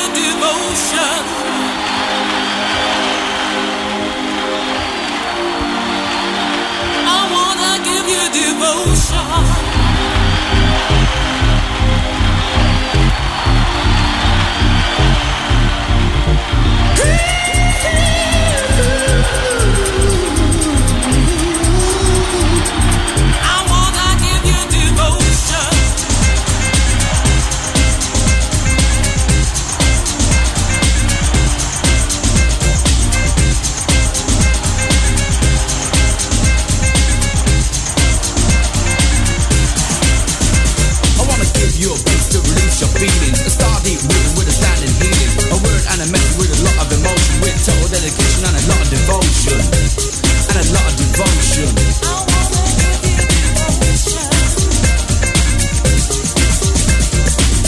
devotion devotion. and with a lot of emotion With total dedication and a lot of devotion And a lot of devotion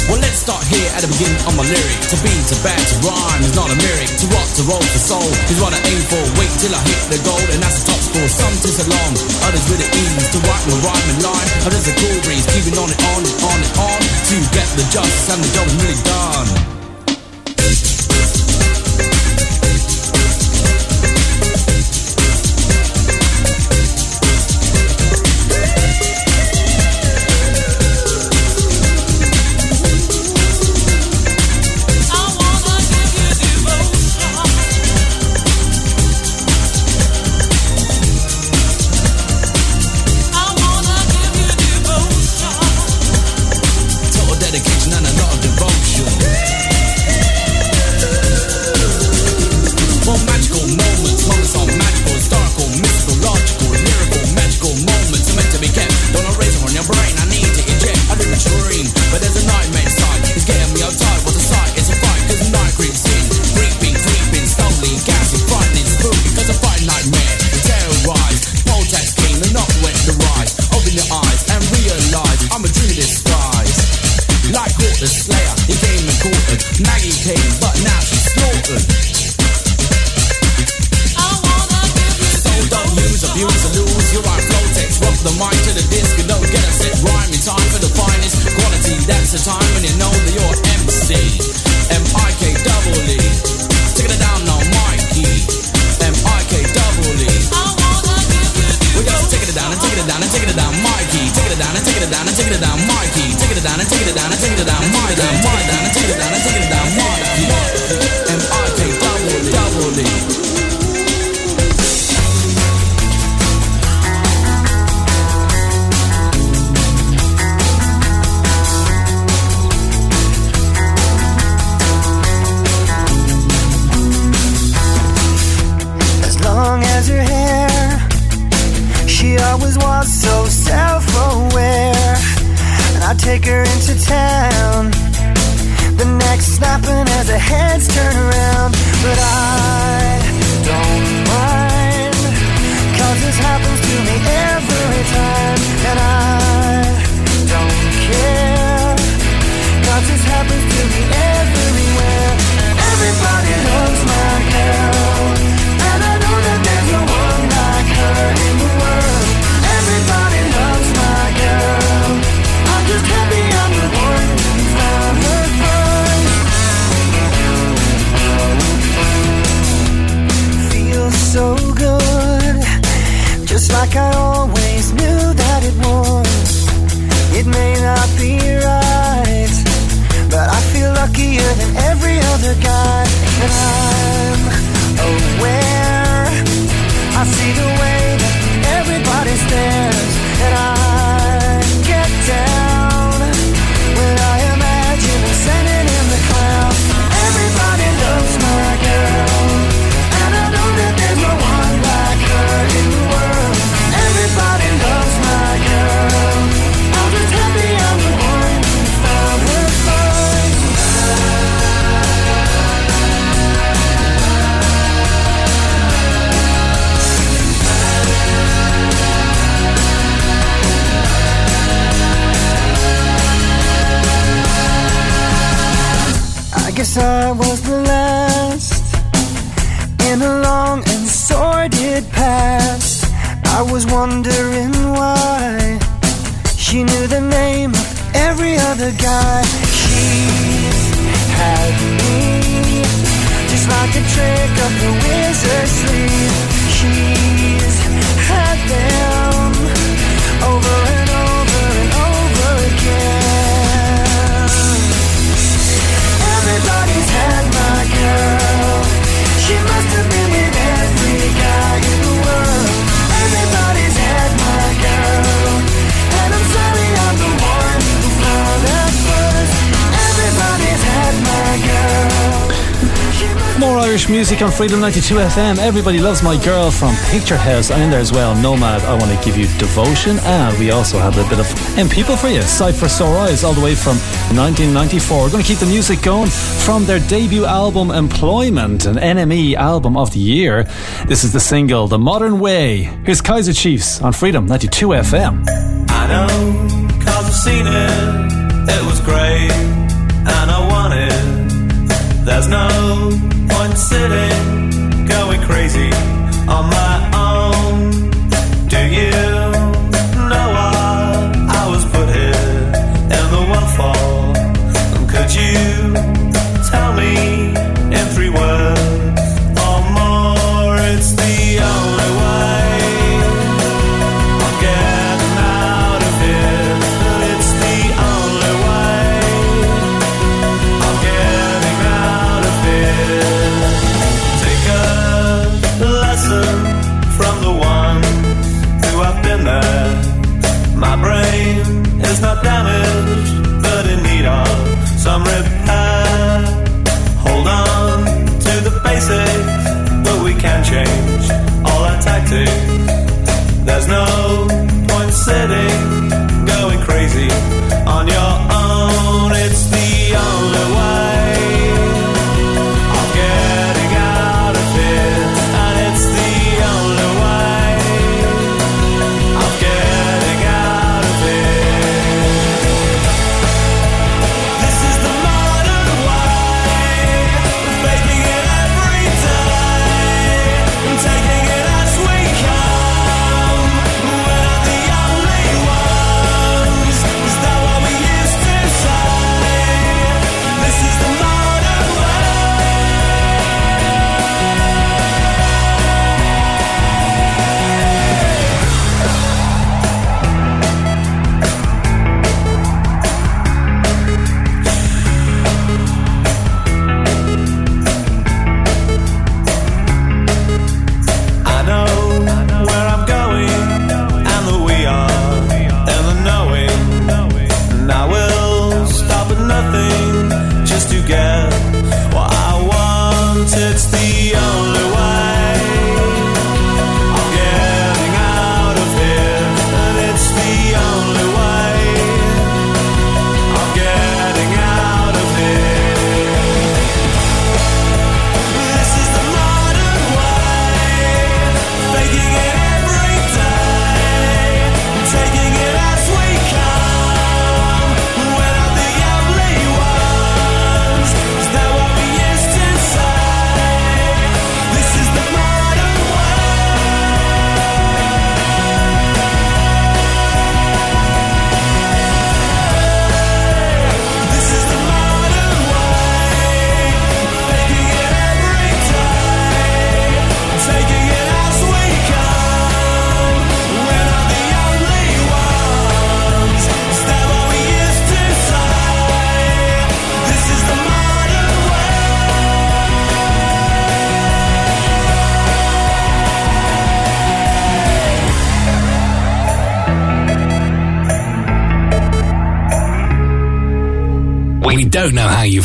Well, let's start here at the beginning of my lyric. To be, to bad, to rhyme is not a lyric. To rock, to roll, to soul is what I aim for. Wait till I hit the goal and that's the top score. Some to long, others with the ease. To write my rhyme and line, others a cool breeze. Keeping on it on it on it on. To get the justice and the job is really done. week on Freedom 92 FM. Everybody loves my girl from Picturehouse. I'm in there as well. Nomad, I want to give you devotion. And we also have a bit of M People for you. Sight for Sore Eyes, all the way from 1994. We're going to keep the music going from their debut album, Employment, an NME album of the year. This is the single, The Modern Way. Here's Kaiser Chiefs on Freedom 92 FM. I know, cause I've seen it. It was great, and I want it. There's no Sitting, going crazy on my own. Do you know why I was put here in the? Could you tell me?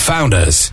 Founders.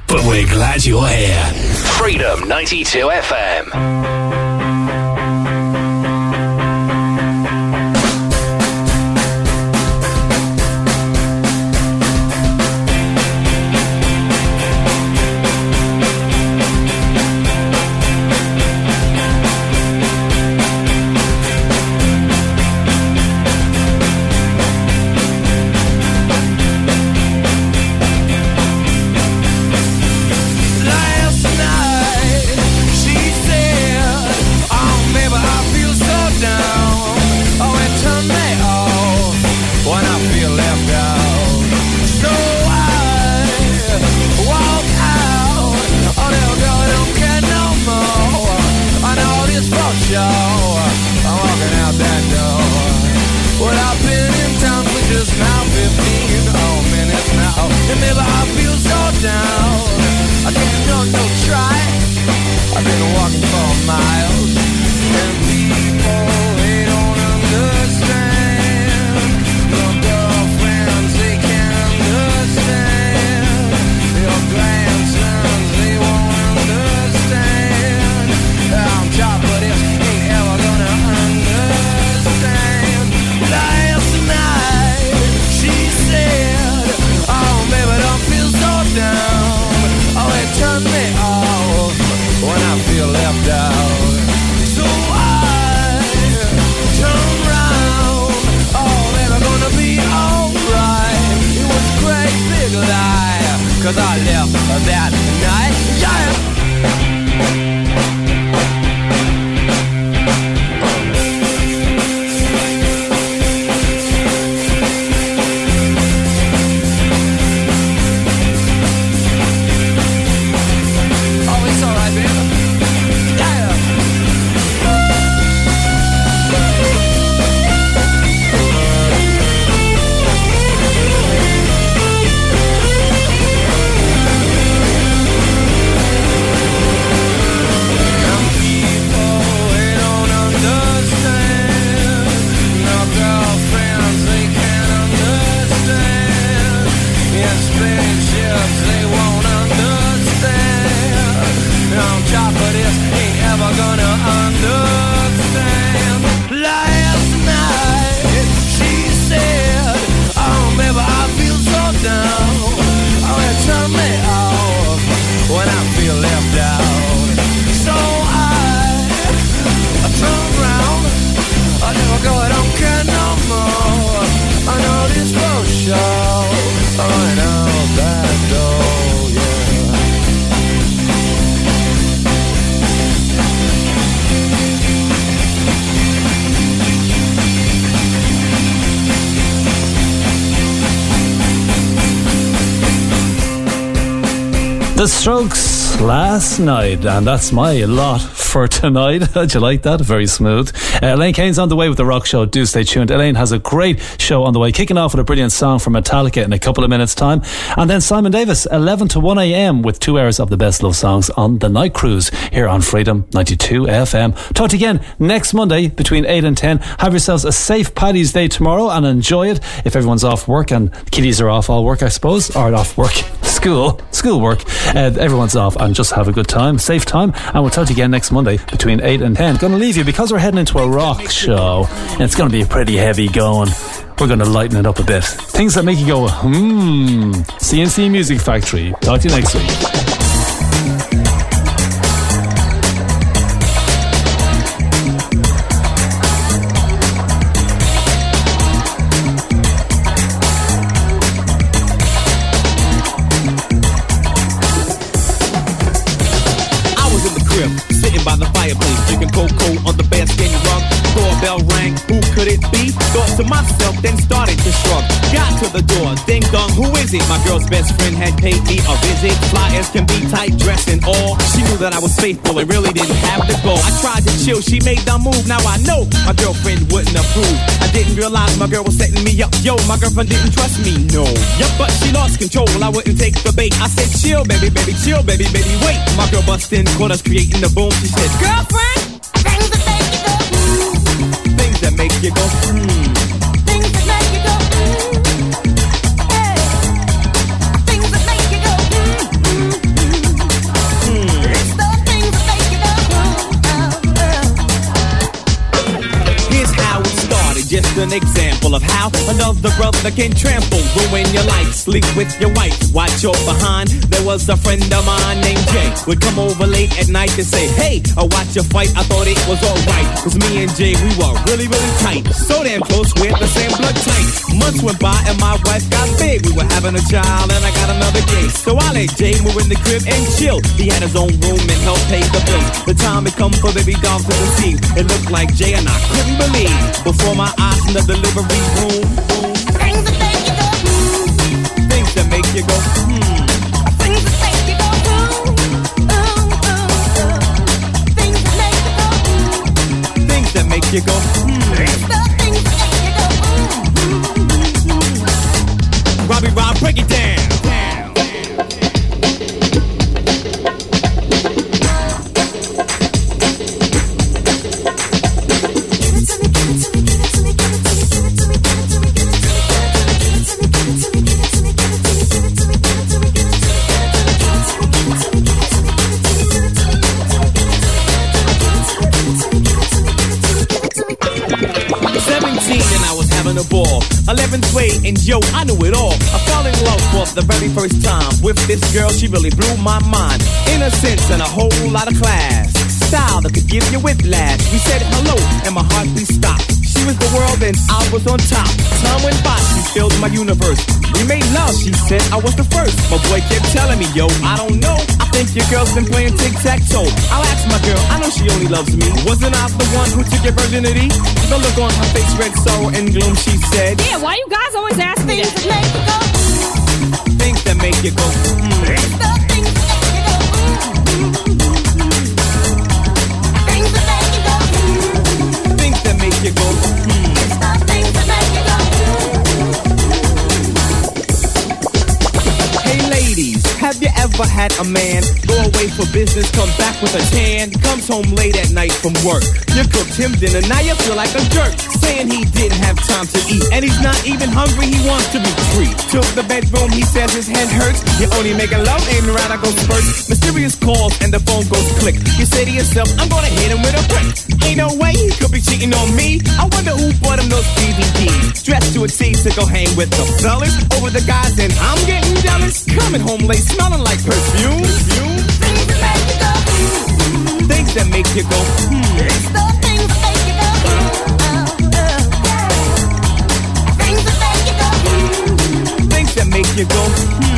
Cause I live that last night, and that's my lot for tonight. How'd you like that? Very smooth. Uh, Elaine Kane's on the way with the rock show. Do stay tuned. Elaine has a great show on the way, kicking off with a brilliant song from Metallica in a couple of minutes' time. And then Simon Davis, 11 to 1 a.m., with two hours of the best love songs on the night cruise here on Freedom 92 FM. Talk to you again next Monday between 8 and 10. Have yourselves a safe Paddy's Day tomorrow and enjoy it if everyone's off work and kiddies are off all work, I suppose, or off work, school, school work. Uh, everyone's off and just have a good time, safe time. And we'll talk to you again next Monday between 8 and 10. Going to leave you because we're heading into a rock show and it's to be pretty heavy going. We're to lighten it up a bit. Things that make you go, hmm. C+C Music Factory. Talk to you next week. Thought to myself, then started to shrug. Got to the door, ding dong, who is it? My girl's best friend had paid me a visit. Fly as can be, tight dress and all. She knew that I was faithful and really didn't have to go. I tried to chill, she made the move. Now I know my girlfriend wouldn't approve. I didn't realize my girl was setting me up. Yo, my girlfriend didn't trust me, no. Yup, but she lost control. I wouldn't take the bait. I said, chill, baby, baby, chill, baby, baby, wait. My girl bust in, caught us creating the boom. She said, girlfriend, that make you go, hmm. An example of how another brother can trample, ruin your life, sleep with your wife, watch your behind. There was a friend of mine named Jay, would come over late at night to say, Hey, I watch your fight, I thought it was alright. Cause me and Jay, we were really, really tight. So damn close, we're the same blood type. Months went by and my wife got big. We were having a child and I got another gay. So I let Jay move in the crib and chill. He had his own room and helped pay the bills. The time had come for baby doll to conceive. It looked like Jay and I couldn't believe. Before my eyes in the delivery room. Things that make you go, hmm. Things that make you go, hmm. Things that make you go, ooh, ooh, ooh. Things that make you go, hmm. Things that make you go, ball. Eleven sway and yo, I knew it all. I fell in love for the very first time with this girl. She really blew my mind. Innocence and a whole lot of class. Style that could give you whiplash. We said hello and my heartbeat stopped. She was the world and I was on top. Time went by, she filled my universe. We made love, she said I was the first. My boy kept telling me, yo, I don't know. I think your girl's been playing tic tac toe. I'll ask my girl, I know she only loves me. Wasn't I the one who took your virginity? The look on her face read sorrow and gloom, she said. Yeah, why you guys always ask me that? Make you go? Things that make you go? Things that make you go, hmm. Things that make you go, hmm. Hey have you ever had a man go away for business, come back with a tan, comes home late at night from work? You cooked him dinner, now you feel like a jerk, saying he didn't have time to eat, and he's not even hungry, he wants to be free. Took the bedroom, he says his head hurts. You're only making love, ain't around, I go first. Mysterious calls and the phone goes click. You say to yourself, I'm gonna hit him with a brick. Ain't no way he could be cheating on me. I wonder who bought him those DVDs. Dressed to a T to go hang with the fellas over the guys, and I'm getting jealous. Coming home late, smelling like perfume. Things that make you go hmm. Things that make you go hmm. things that make you go, hmm. Things that make you go, hmm.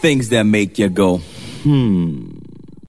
Things that make you go. Hmm.